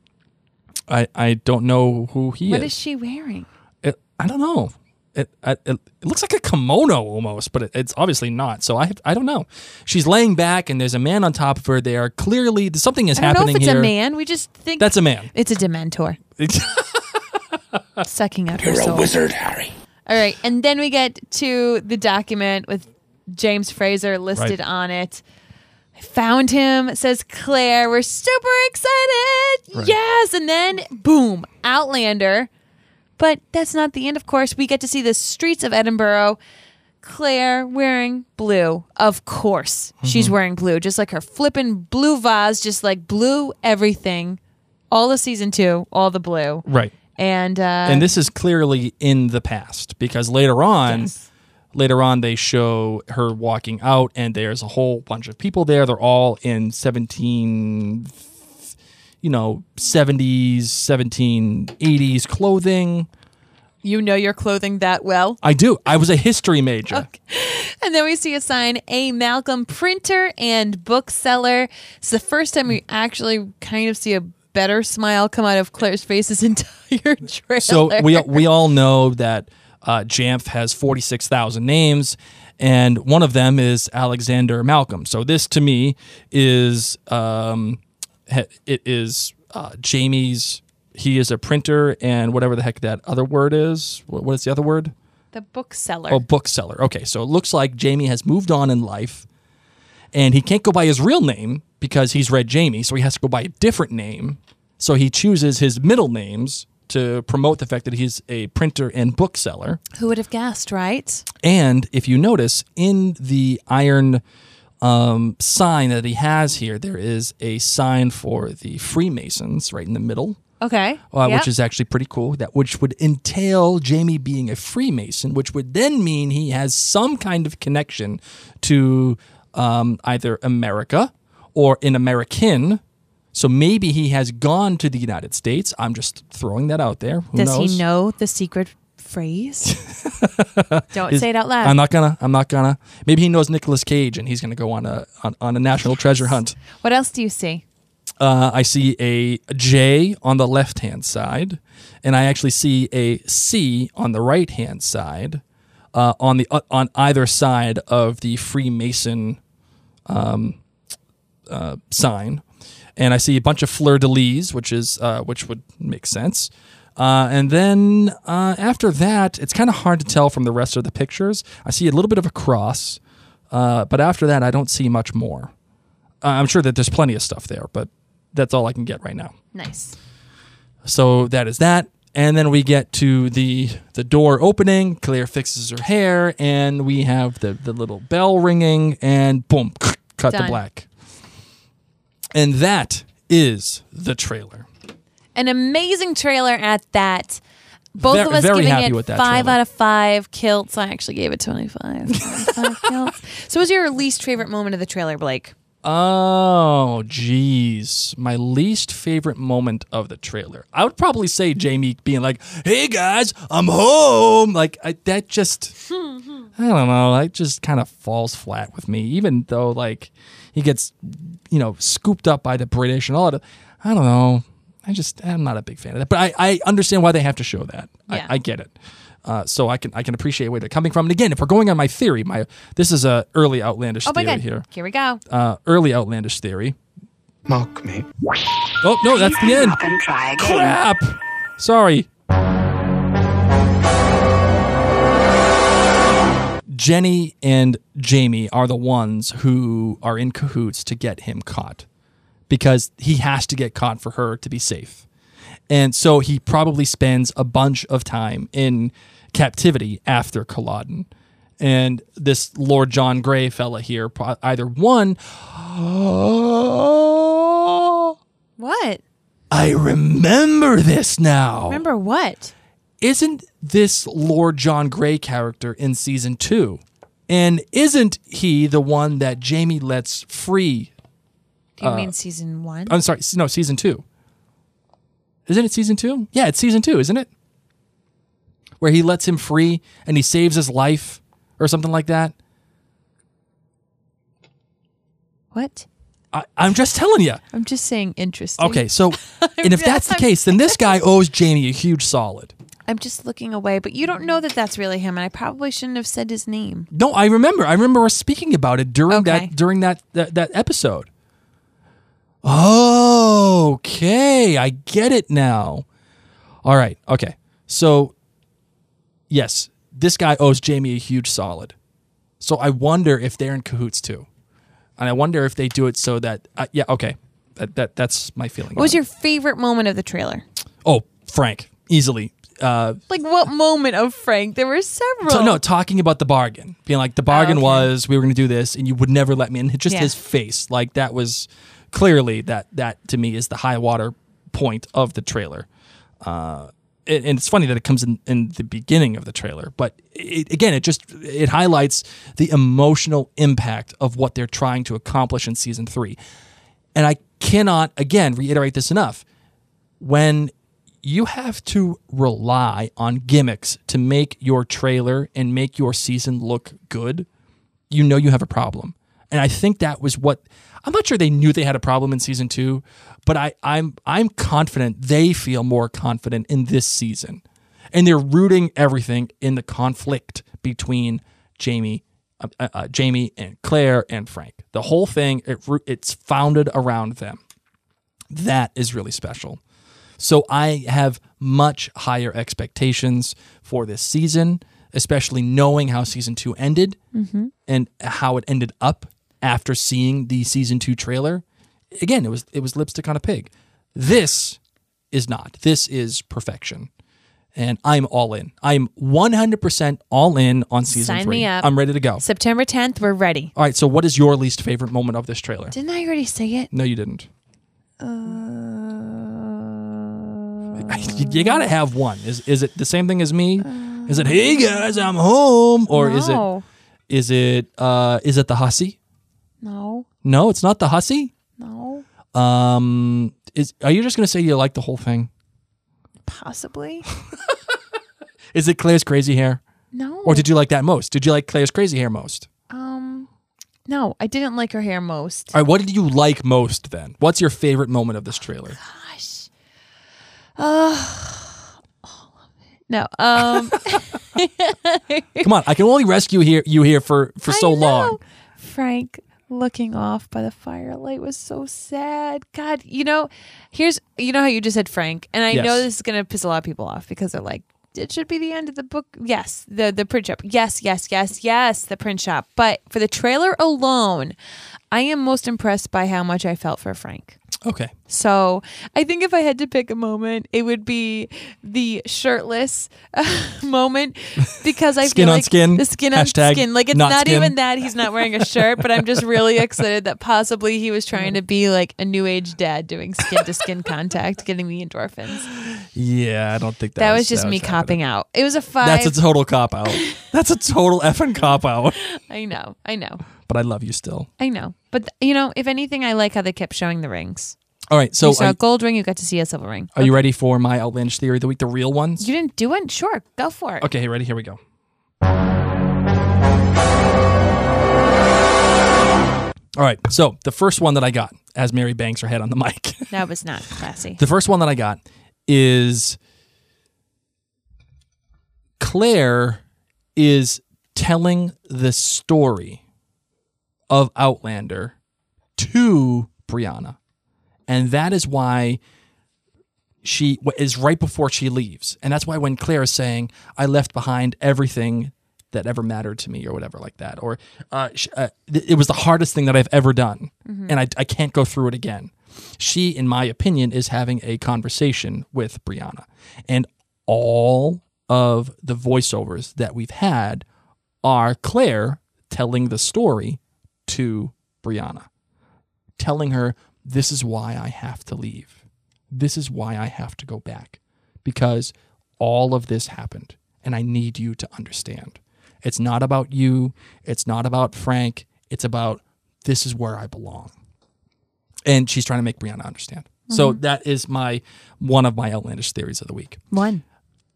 i i don't know who he is. What is is she wearing? it, I don't know. It, it it looks like a kimono almost, but it, it's obviously not. So I I don't know. She's laying back, and there's a man on top of her. There clearly something is I don't know happening if it's here. a man. We just think That's a man. It's a Dementor sucking out her You're a soul. wizard, Harry. All right, and then we get to the document with James Fraser listed Right. on it. Found him. Says Claire. We're super excited. Yes, and then boom, Outlander. But that's not the end. Of course, we get to see the streets of Edinburgh. Claire wearing blue. Of course, she's Mm-hmm. wearing blue, just like her flippin' blue vase, just like blue everything. All of season two, all the blue. Right. And uh, And this is clearly in the past because later on, Yes. Later on they show her walking out, and there's a whole bunch of people there. They're all in 17. you know, 70s, 1780s clothing. You know your clothing that well. I do. I was a history major. And then we see a sign, A. Malcolm, printer and bookseller. It's the first time we actually kind of see a better smile come out of Claire's face this entire trailer. So we we all know that uh, Jamie has forty six thousand names, and one of them is Alexander Malcolm. So this to me is um, it is uh, Jamie's. He is a printer and whatever the heck that other word is. What, what is the other word? the bookseller. Oh, bookseller. Okay, so it looks like Jamie has moved on in life, and he can't go by his real name because he's Red Jamie, so he has to go by a different name. So he chooses his middle names to promote the fact that he's a printer and bookseller. Who would have guessed, right? And if you notice in the iron um, sign that he has here, there is a sign for the Freemasons right in the middle Okay. uh, Yep. which is actually pretty cool. That which would entail Jamie being a Freemason, which would then mean he has some kind of connection to um, either America or an American. So maybe he has gone to the United States. I'm just throwing that out there. Who Does knows? he know the secret phrase? Don't Is- say it out loud. I'm not gonna. I'm not gonna. Maybe he knows Nicolas Cage and he's gonna go on a on, on a national treasure hunt. what else do you see? uh, I see a J on the left hand side, and I actually see a C on the right hand side, uh, on the uh, on either side of the Freemason um, uh, sign, and I see a bunch of fleur de lis, which is uh, which would make sense. Uh, and then uh, after that, it's kind of hard to tell from the rest of the pictures. I see a little bit of a cross, uh, but after that, I don't see much more. Uh, I'm sure that there's plenty of stuff there, but that's all I can get right now. Nice. So that is that. And then we get to the the door opening. Claire fixes her hair, and we have the the little bell ringing, and boom, cut to black. And that is the trailer. An amazing trailer at that. Both Ver- of us very giving it five trailer. out of five kilts. I actually gave it 25. 25 kilts. So, what was your least favorite moment of the trailer, Blake? Oh, jeez. My least favorite moment of the trailer. I would probably say Jamie being like, "Hey guys, I'm home." Like I, that just I don't know, that just kind of falls flat with me even though like he gets you know, scooped up by the British and all that. I don't know. I just I'm not a big fan of that. But I, I understand why they have to show that. Yeah. I, I get it. Uh, so I can I can appreciate where they're coming from. And again, if we're going on my theory, my this is a early outlandish Oh my theory God. here Here we go. uh, early outlandish theory. Mock me. Oh no, that's the end. and try again. Crap. Sorry. Jenny and Jamie are the ones who are in cahoots to get him caught because he has to get caught for her to be safe. And so he probably spends a bunch of time in captivity after Culloden. And this Lord John Grey fella here, either one, What? I remember this now. Remember what? Isn't this Lord John Grey character in season two? And isn't he the one that Jamie lets free? Do you uh, mean season one? I'm sorry, no, season two. Isn't it season two? Yeah, it's season two, isn't it? Where he lets him free and he saves his life or something like that. what? I, I'm just telling you. I'm just saying interesting. Okay, so, and if that's the case, then this guy owes Jamie a huge solid. I'm just looking away, but you don't know that that's really him, and I probably shouldn't have said his name. No, I remember. I remember us speaking about it during Okay. that during that, that that episode. Oh, Okay, I get it now. All right. Okay. So, yes, this guy owes Jamie a huge solid. So I wonder if they're in cahoots too, and I wonder if they do it so that uh, yeah. Okay, that, that that's my feeling. What was your it. favorite moment of the trailer? oh Frank easily? Uh, Like what moment of Frank? There were several. So, no, talking about the bargain, being like the bargain okay. was we were going to do this, and you would never let me. And just Yeah. his face, like that was clearly that that to me is the high water point of the trailer. Uh, and and it's funny that it comes in, in the beginning of the trailer, but it, again, it just it highlights the emotional impact of what they're trying to accomplish in season three. And I cannot, again, reiterate this enough. When you have to rely on gimmicks to make your trailer and make your season look good, you know you have a problem. And I think that was what I'm not sure they knew they had a problem in season two, but I, I'm I'm confident they feel more confident in this season. And they're rooting everything in the conflict between Jamie uh, uh, uh, Jamie and Claire and Frank. The whole thing it, it's founded around them. That is really special. So I have much higher expectations for this season, especially knowing how season two ended and how it ended up after seeing the season two trailer. Again, it was it was lipstick on a pig. This is not. This is perfection. And I'm all in. I'm 100% all in on season Sign three. me up. I'm ready to go. September 10th, we're ready. All right. So, what is your least favorite moment of this trailer? Didn't I already say it? No, you didn't. Uh, you, got to have one. Is is it the same thing as me? Is it hey guys, I'm home, or is it No. is it uh is it the hussy? No, No, it's not the hussy. no, Um, is are you just gonna say you like the whole thing? possibly. Is it Claire's crazy hair, No. or did you like that most? Did you like Claire's crazy hair most? Um, no, I didn't like her hair most. All right, what did you like most then? What's your favorite moment of this trailer? Gosh. Uh, no. Um, Come on, I can only rescue here you here for for so long. Frank looking off by the firelight was so sad. God, you know, here's you know how you just said Frank, and I Yes. know this is gonna piss a lot of people off because they're like, it should be the end of the book. Yes, the the print shop. Yes, yes, yes, yes, the print shop. But for the trailer alone, I am most impressed by how much I felt for Frank. Okay, So I think if I had to pick a moment, it would be the shirtless moment because I Skin feel on like skin? the skin on Hashtag skin. Like it's not not, even that he's not wearing a shirt, but I'm just really excited that possibly he was trying to be like a new age dad doing skin to skin contact, getting the endorphins. yeah, I don't think that, That, was just me happening. copping out. It was a five. That's a total cop out. That's a total effing cop out. I know, I know, But I love you still. I know. But you know, if anything, I like how they kept showing the rings. All right, so you saw are, a gold ring, you got to see a silver ring. are you ready for my outlandish theory of the week, the real ones? You didn't do it? Sure, go for it. Okay, ready? Here we go. All right, so the first one that I got, as Mary bangs her head on the mic, That was not classy. the first one that I got is Claire is telling the story of Outlander to Brianna. And that is why she is right before she leaves. And that's why when Claire is saying, I left behind everything that ever mattered to me or whatever like that, or uh, uh, th- it was the hardest thing that I've ever done. And I, I can't go through it again. She, in my opinion, is having a conversation with Brianna. And all of the voiceovers that we've had are Claire telling the story to Brianna, telling her, This is why I have to leave. This is why I have to go back because all of this happened and I need you to understand. It's not about you, it's not about Frank, it's about this is where I belong. And she's trying to make Brianna understand. So mm-hmm. that is my one of my outlandish theories of the week. One,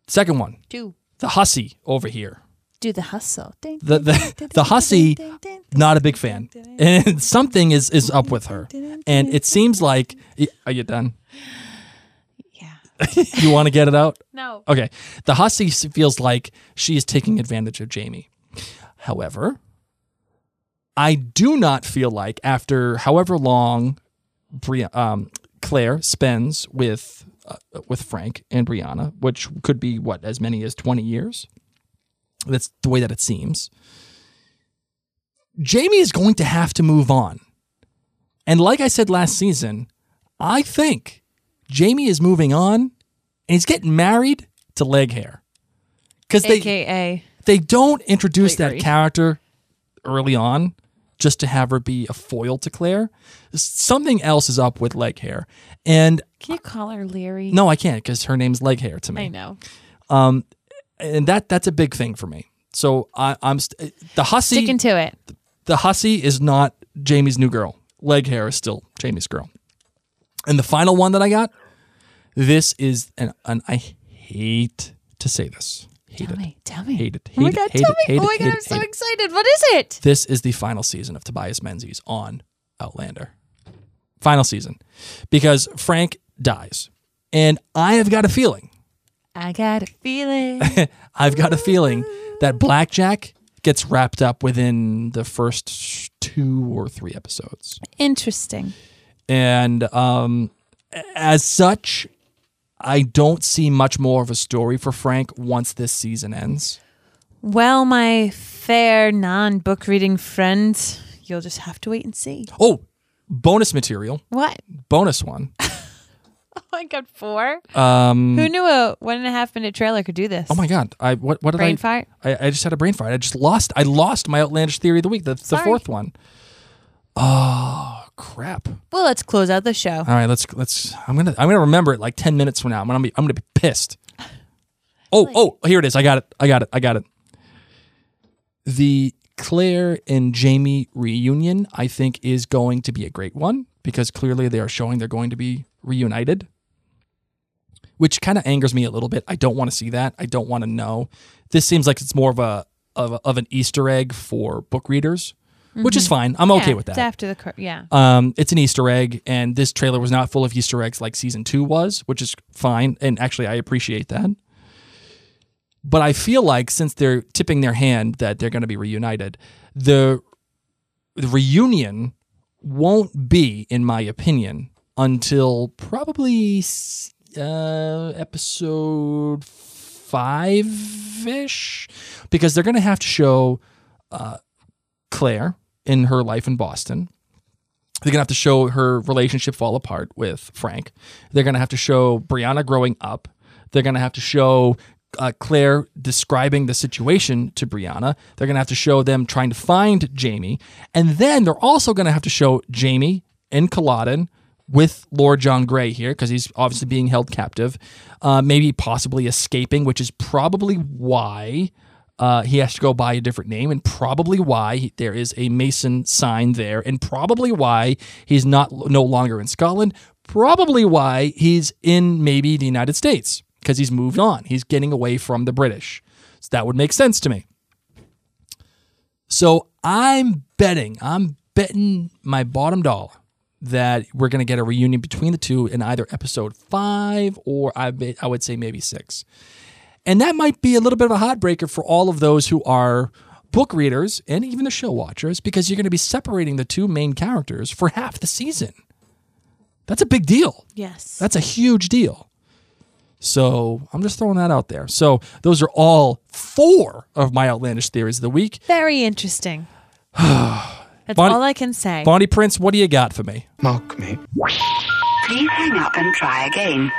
Second one, two, the hussy over here. Do the hustle. Ding, The the the hussy, not a big fan, and something is is up with her, and it seems like. Are you done? Yeah. You want to get it out? No. Okay. The hussy feels like she is taking advantage of Jamie. However, I do not feel like after however long Bri- um, Claire spends with uh, with Frank and Brianna, which could be what as many as twenty years. That's the way that it seems. Jamie is going to have to move on, and like I said last season, I think Jamie is moving on, and he's getting married to leg hair because they AKA. they don't introduce that Laoghaire. character early on just to have her be a foil to Claire. Something else is up with leg hair. And Can you call her Laoghaire? no, I can't because her name's leg hair to me. I know. Um, And that that's a big thing for me. So I, I'm st- the hussy. Sticking to it. the hussy is not Jamie's new girl. leg hair is still Jamie's girl. And the final one that I got, this is, and, and I hate to say this. Hate Tell it. me. Tell me. Hate it. oh my hate it, god, hate tell it, me. hate oh my god, hate I'm so excited. What is it? This is the final season of Tobias Menzies on Outlander. Final season. Because Frank dies. And I have got a feeling, I got a feeling. I've got a feeling that Blackjack gets wrapped up within the first two or three episodes. Interesting. And um, as such, I don't see much more of a story for Frank once this season ends. Well, my fair non book reading friend, you'll just have to wait and see. Oh, bonus material, What? bonus one. Oh, I got four. Um, Who knew a one and a half minute trailer could do this? oh my god, I what what did Brain I? fart? I, I just had a brain fart. I just lost. I lost my outlandish theory of the week. That's the Sorry. fourth one. Oh crap! Well, let's close out the show. All right, let's let's. I'm gonna I'm gonna remember it like ten minutes from now. I'm gonna be I'm gonna be pissed. Oh oh here it is. I got it. I got it. I got it. The Claire and Jamie reunion I think is going to be a great one because clearly they are showing they're going to be reunited. Which kind of angers me a little bit. I don't want to see that. I don't want to know. This seems like it's more of a of, of an Easter egg for book readers, which is fine. I'm okay Mm-hmm. Yeah, with that. It's after the yeah. Um, it's an Easter egg, and this trailer was not full of Easter eggs like season two was, which is fine. And actually, I appreciate that. But I feel like since they're tipping their hand that they're going to be reunited, the, the reunion won't be, in my opinion, until probably uh, episode five ish, because they're going to have to show uh, Claire in her life in Boston. They're gonna have to show her relationship fall apart with Frank. They're gonna have to show Brianna growing up. They're gonna have to show uh, Claire describing the situation to Brianna. They're gonna have to show them trying to find Jamie, and then they're also gonna have to show Jamie in Culloden with Lord John Grey here because he's obviously being held captive, uh, maybe possibly escaping, which is probably why uh, he has to go by a different name, and probably why he- there is a Mason sign there, and probably why he's not no longer in Scotland. Probably why he's in maybe the United States because he's moved on. He's getting away from the British. So that would make sense to me. So I'm betting, I'm betting my bottom dollar that we're going to get a reunion between the two in either episode five or I, I would say maybe six. And that might be a little bit of a heartbreaker for all of those who are book readers and even the show watchers because you're going to be separating the two main characters for half the season. That's a big deal. Yes. That's a huge deal. So I'm just throwing that out there. So those are all four of my outlandish theories of the week. Very interesting. That's Bonnie- all I can say. Bonnie Prince, what do you got for me? Mock me. Please hang up and try again.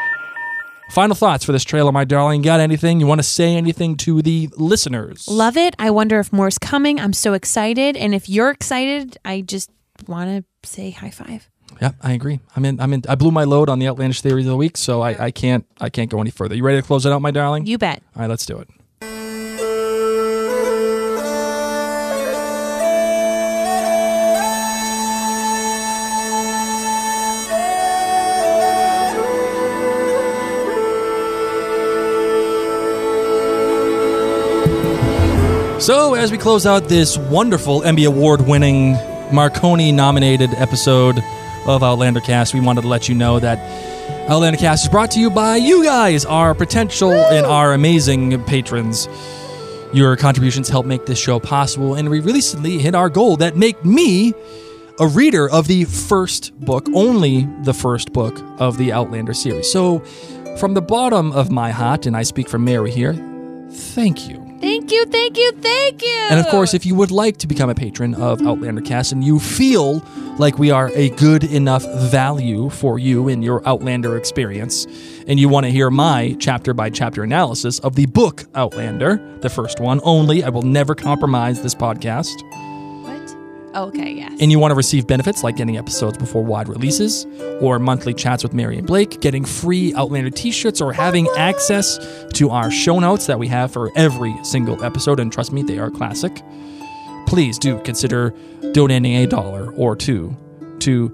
Final thoughts for this trailer, my darling. Got anything? You want to say anything to the listeners? Love it. I wonder if more's coming. I'm so excited. And if you're excited, I just want to say high five. Yeah, I agree. I'm in. I'm in. I blew my load on the outlandish theory of the week, so I, I can't. I can't go any further. You ready to close it out, my darling? You bet. All right, let's do it. So, as we close out this wonderful Emmy Award winning, Marconi nominated episode of Outlander Cast, we wanted to let you know that Outlander Cast is brought to you by you guys, our potential and our amazing patrons. Your contributions help make this show possible, and we recently hit our goal that make me a reader of the first book, only the first book of the Outlander series. So, from the bottom of my heart, and I speak for Mary here, thank you. Thank you, thank you, thank you. And of course, if you would like to become a patron of Outlander Cast and you feel like we are a good enough value for you in your Outlander experience, and you want to hear my chapter by chapter analysis of the book Outlander, the first one only, I will never compromise this podcast. Okay, yes. And you want to receive benefits like getting episodes before wide releases, or monthly chats with Mary and Blake, getting free Outlander t shirts, or having access to our show notes that we have for every single episode. And trust me, they are classic. Please do consider donating a dollar or two to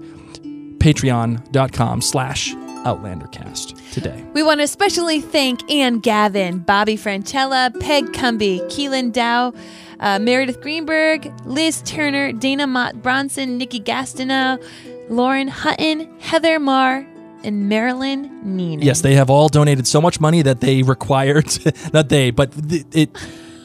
patreon.com slash outlandercast today. We want to especially thank Anne Gavin, Bobby Francella, Peg Cumby, Keelan Dow, uh, Meredith Greenberg, Liz Turner, Dana Mott Bronson, Nikki Gastineau, Lauren Hutton, Heather Marr, and Marilyn Neenan. Yes, they have all donated so much money that they required not they, but th- it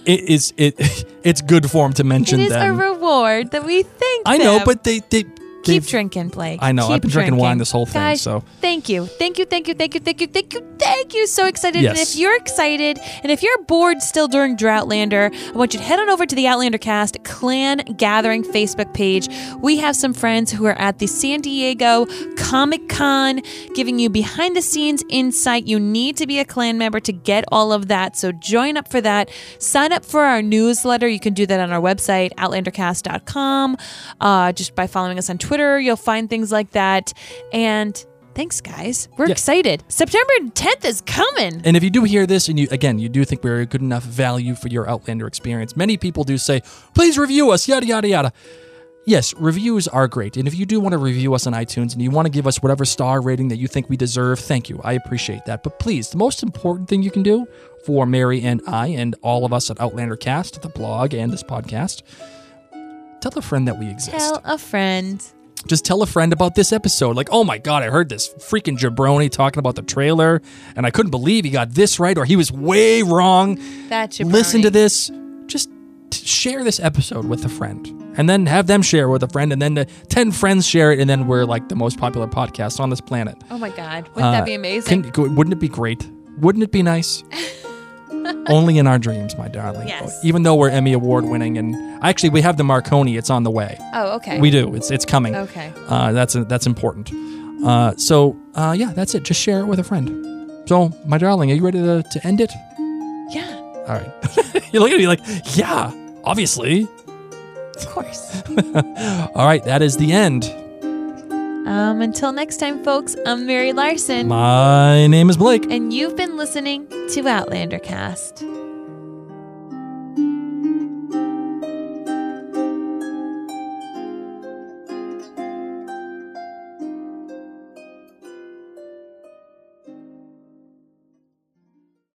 it is it it's good for them to mention It is them. a reward that we thank I know, but they they Keep drinking, Blake. I know, I've been drinking wine this whole thing, Guys, so- thank you, thank you, thank you, thank you, thank you, thank you, thank you. So excited! And if you're excited, and if you're bored still during Droughtlander, I want you to head on over to the Outlander Cast Clan Gathering Facebook page. We have some friends who are at the San Diego Comic Con, giving you behind the scenes insight. You need to be a clan member to get all of that. So join up for that. Sign up for our newsletter. You can do that on our website, outlandercast.com. Uh, just by following us on Twitter, you'll find things like that. And thanks, guys. We're Yeah. excited. September 10th is coming. And if you do hear this and you again you do think we're a good enough value for your Outlander experience, many people do say, please review us, yada yada yada. Yes, reviews are great. And if you do want to review us on iTunes and you want to give us whatever star rating that you think we deserve, thank you. I appreciate that. But please, the most important thing you can do for Mary and I and all of us at Outlander Cast, the blog and this podcast, tell a friend that we exist. Tell a friend. Just tell a friend about this episode. Like, oh my God, I heard this freaking jabroni talking about the trailer, and I couldn't believe he got this right, or he was way wrong. That's Listen to this. Just t- share this episode with a friend, and then have them share with a friend, and then the 10 friends share it, and then we're like the most popular podcast on this planet. Oh my God. Wouldn't Uh, that be amazing? can- wouldn't it be great? Wouldn't it be nice? Only in our dreams, my darling. Yes. Even though we're Emmy Award winning, and actually we have the Marconi. It's on the way. oh, okay. We do. It's it's coming. Okay. Uh, that's that's important. Uh, so uh, yeah, that's it. Just share it with a friend. So my darling, are you ready to, to end it? Yeah, All right. you look at me like, yeah, obviously. of course. All right, that is the end. Um, until next time, folks, I'm Mary Larson. My name is Blake. and you've been listening to Outlander Cast.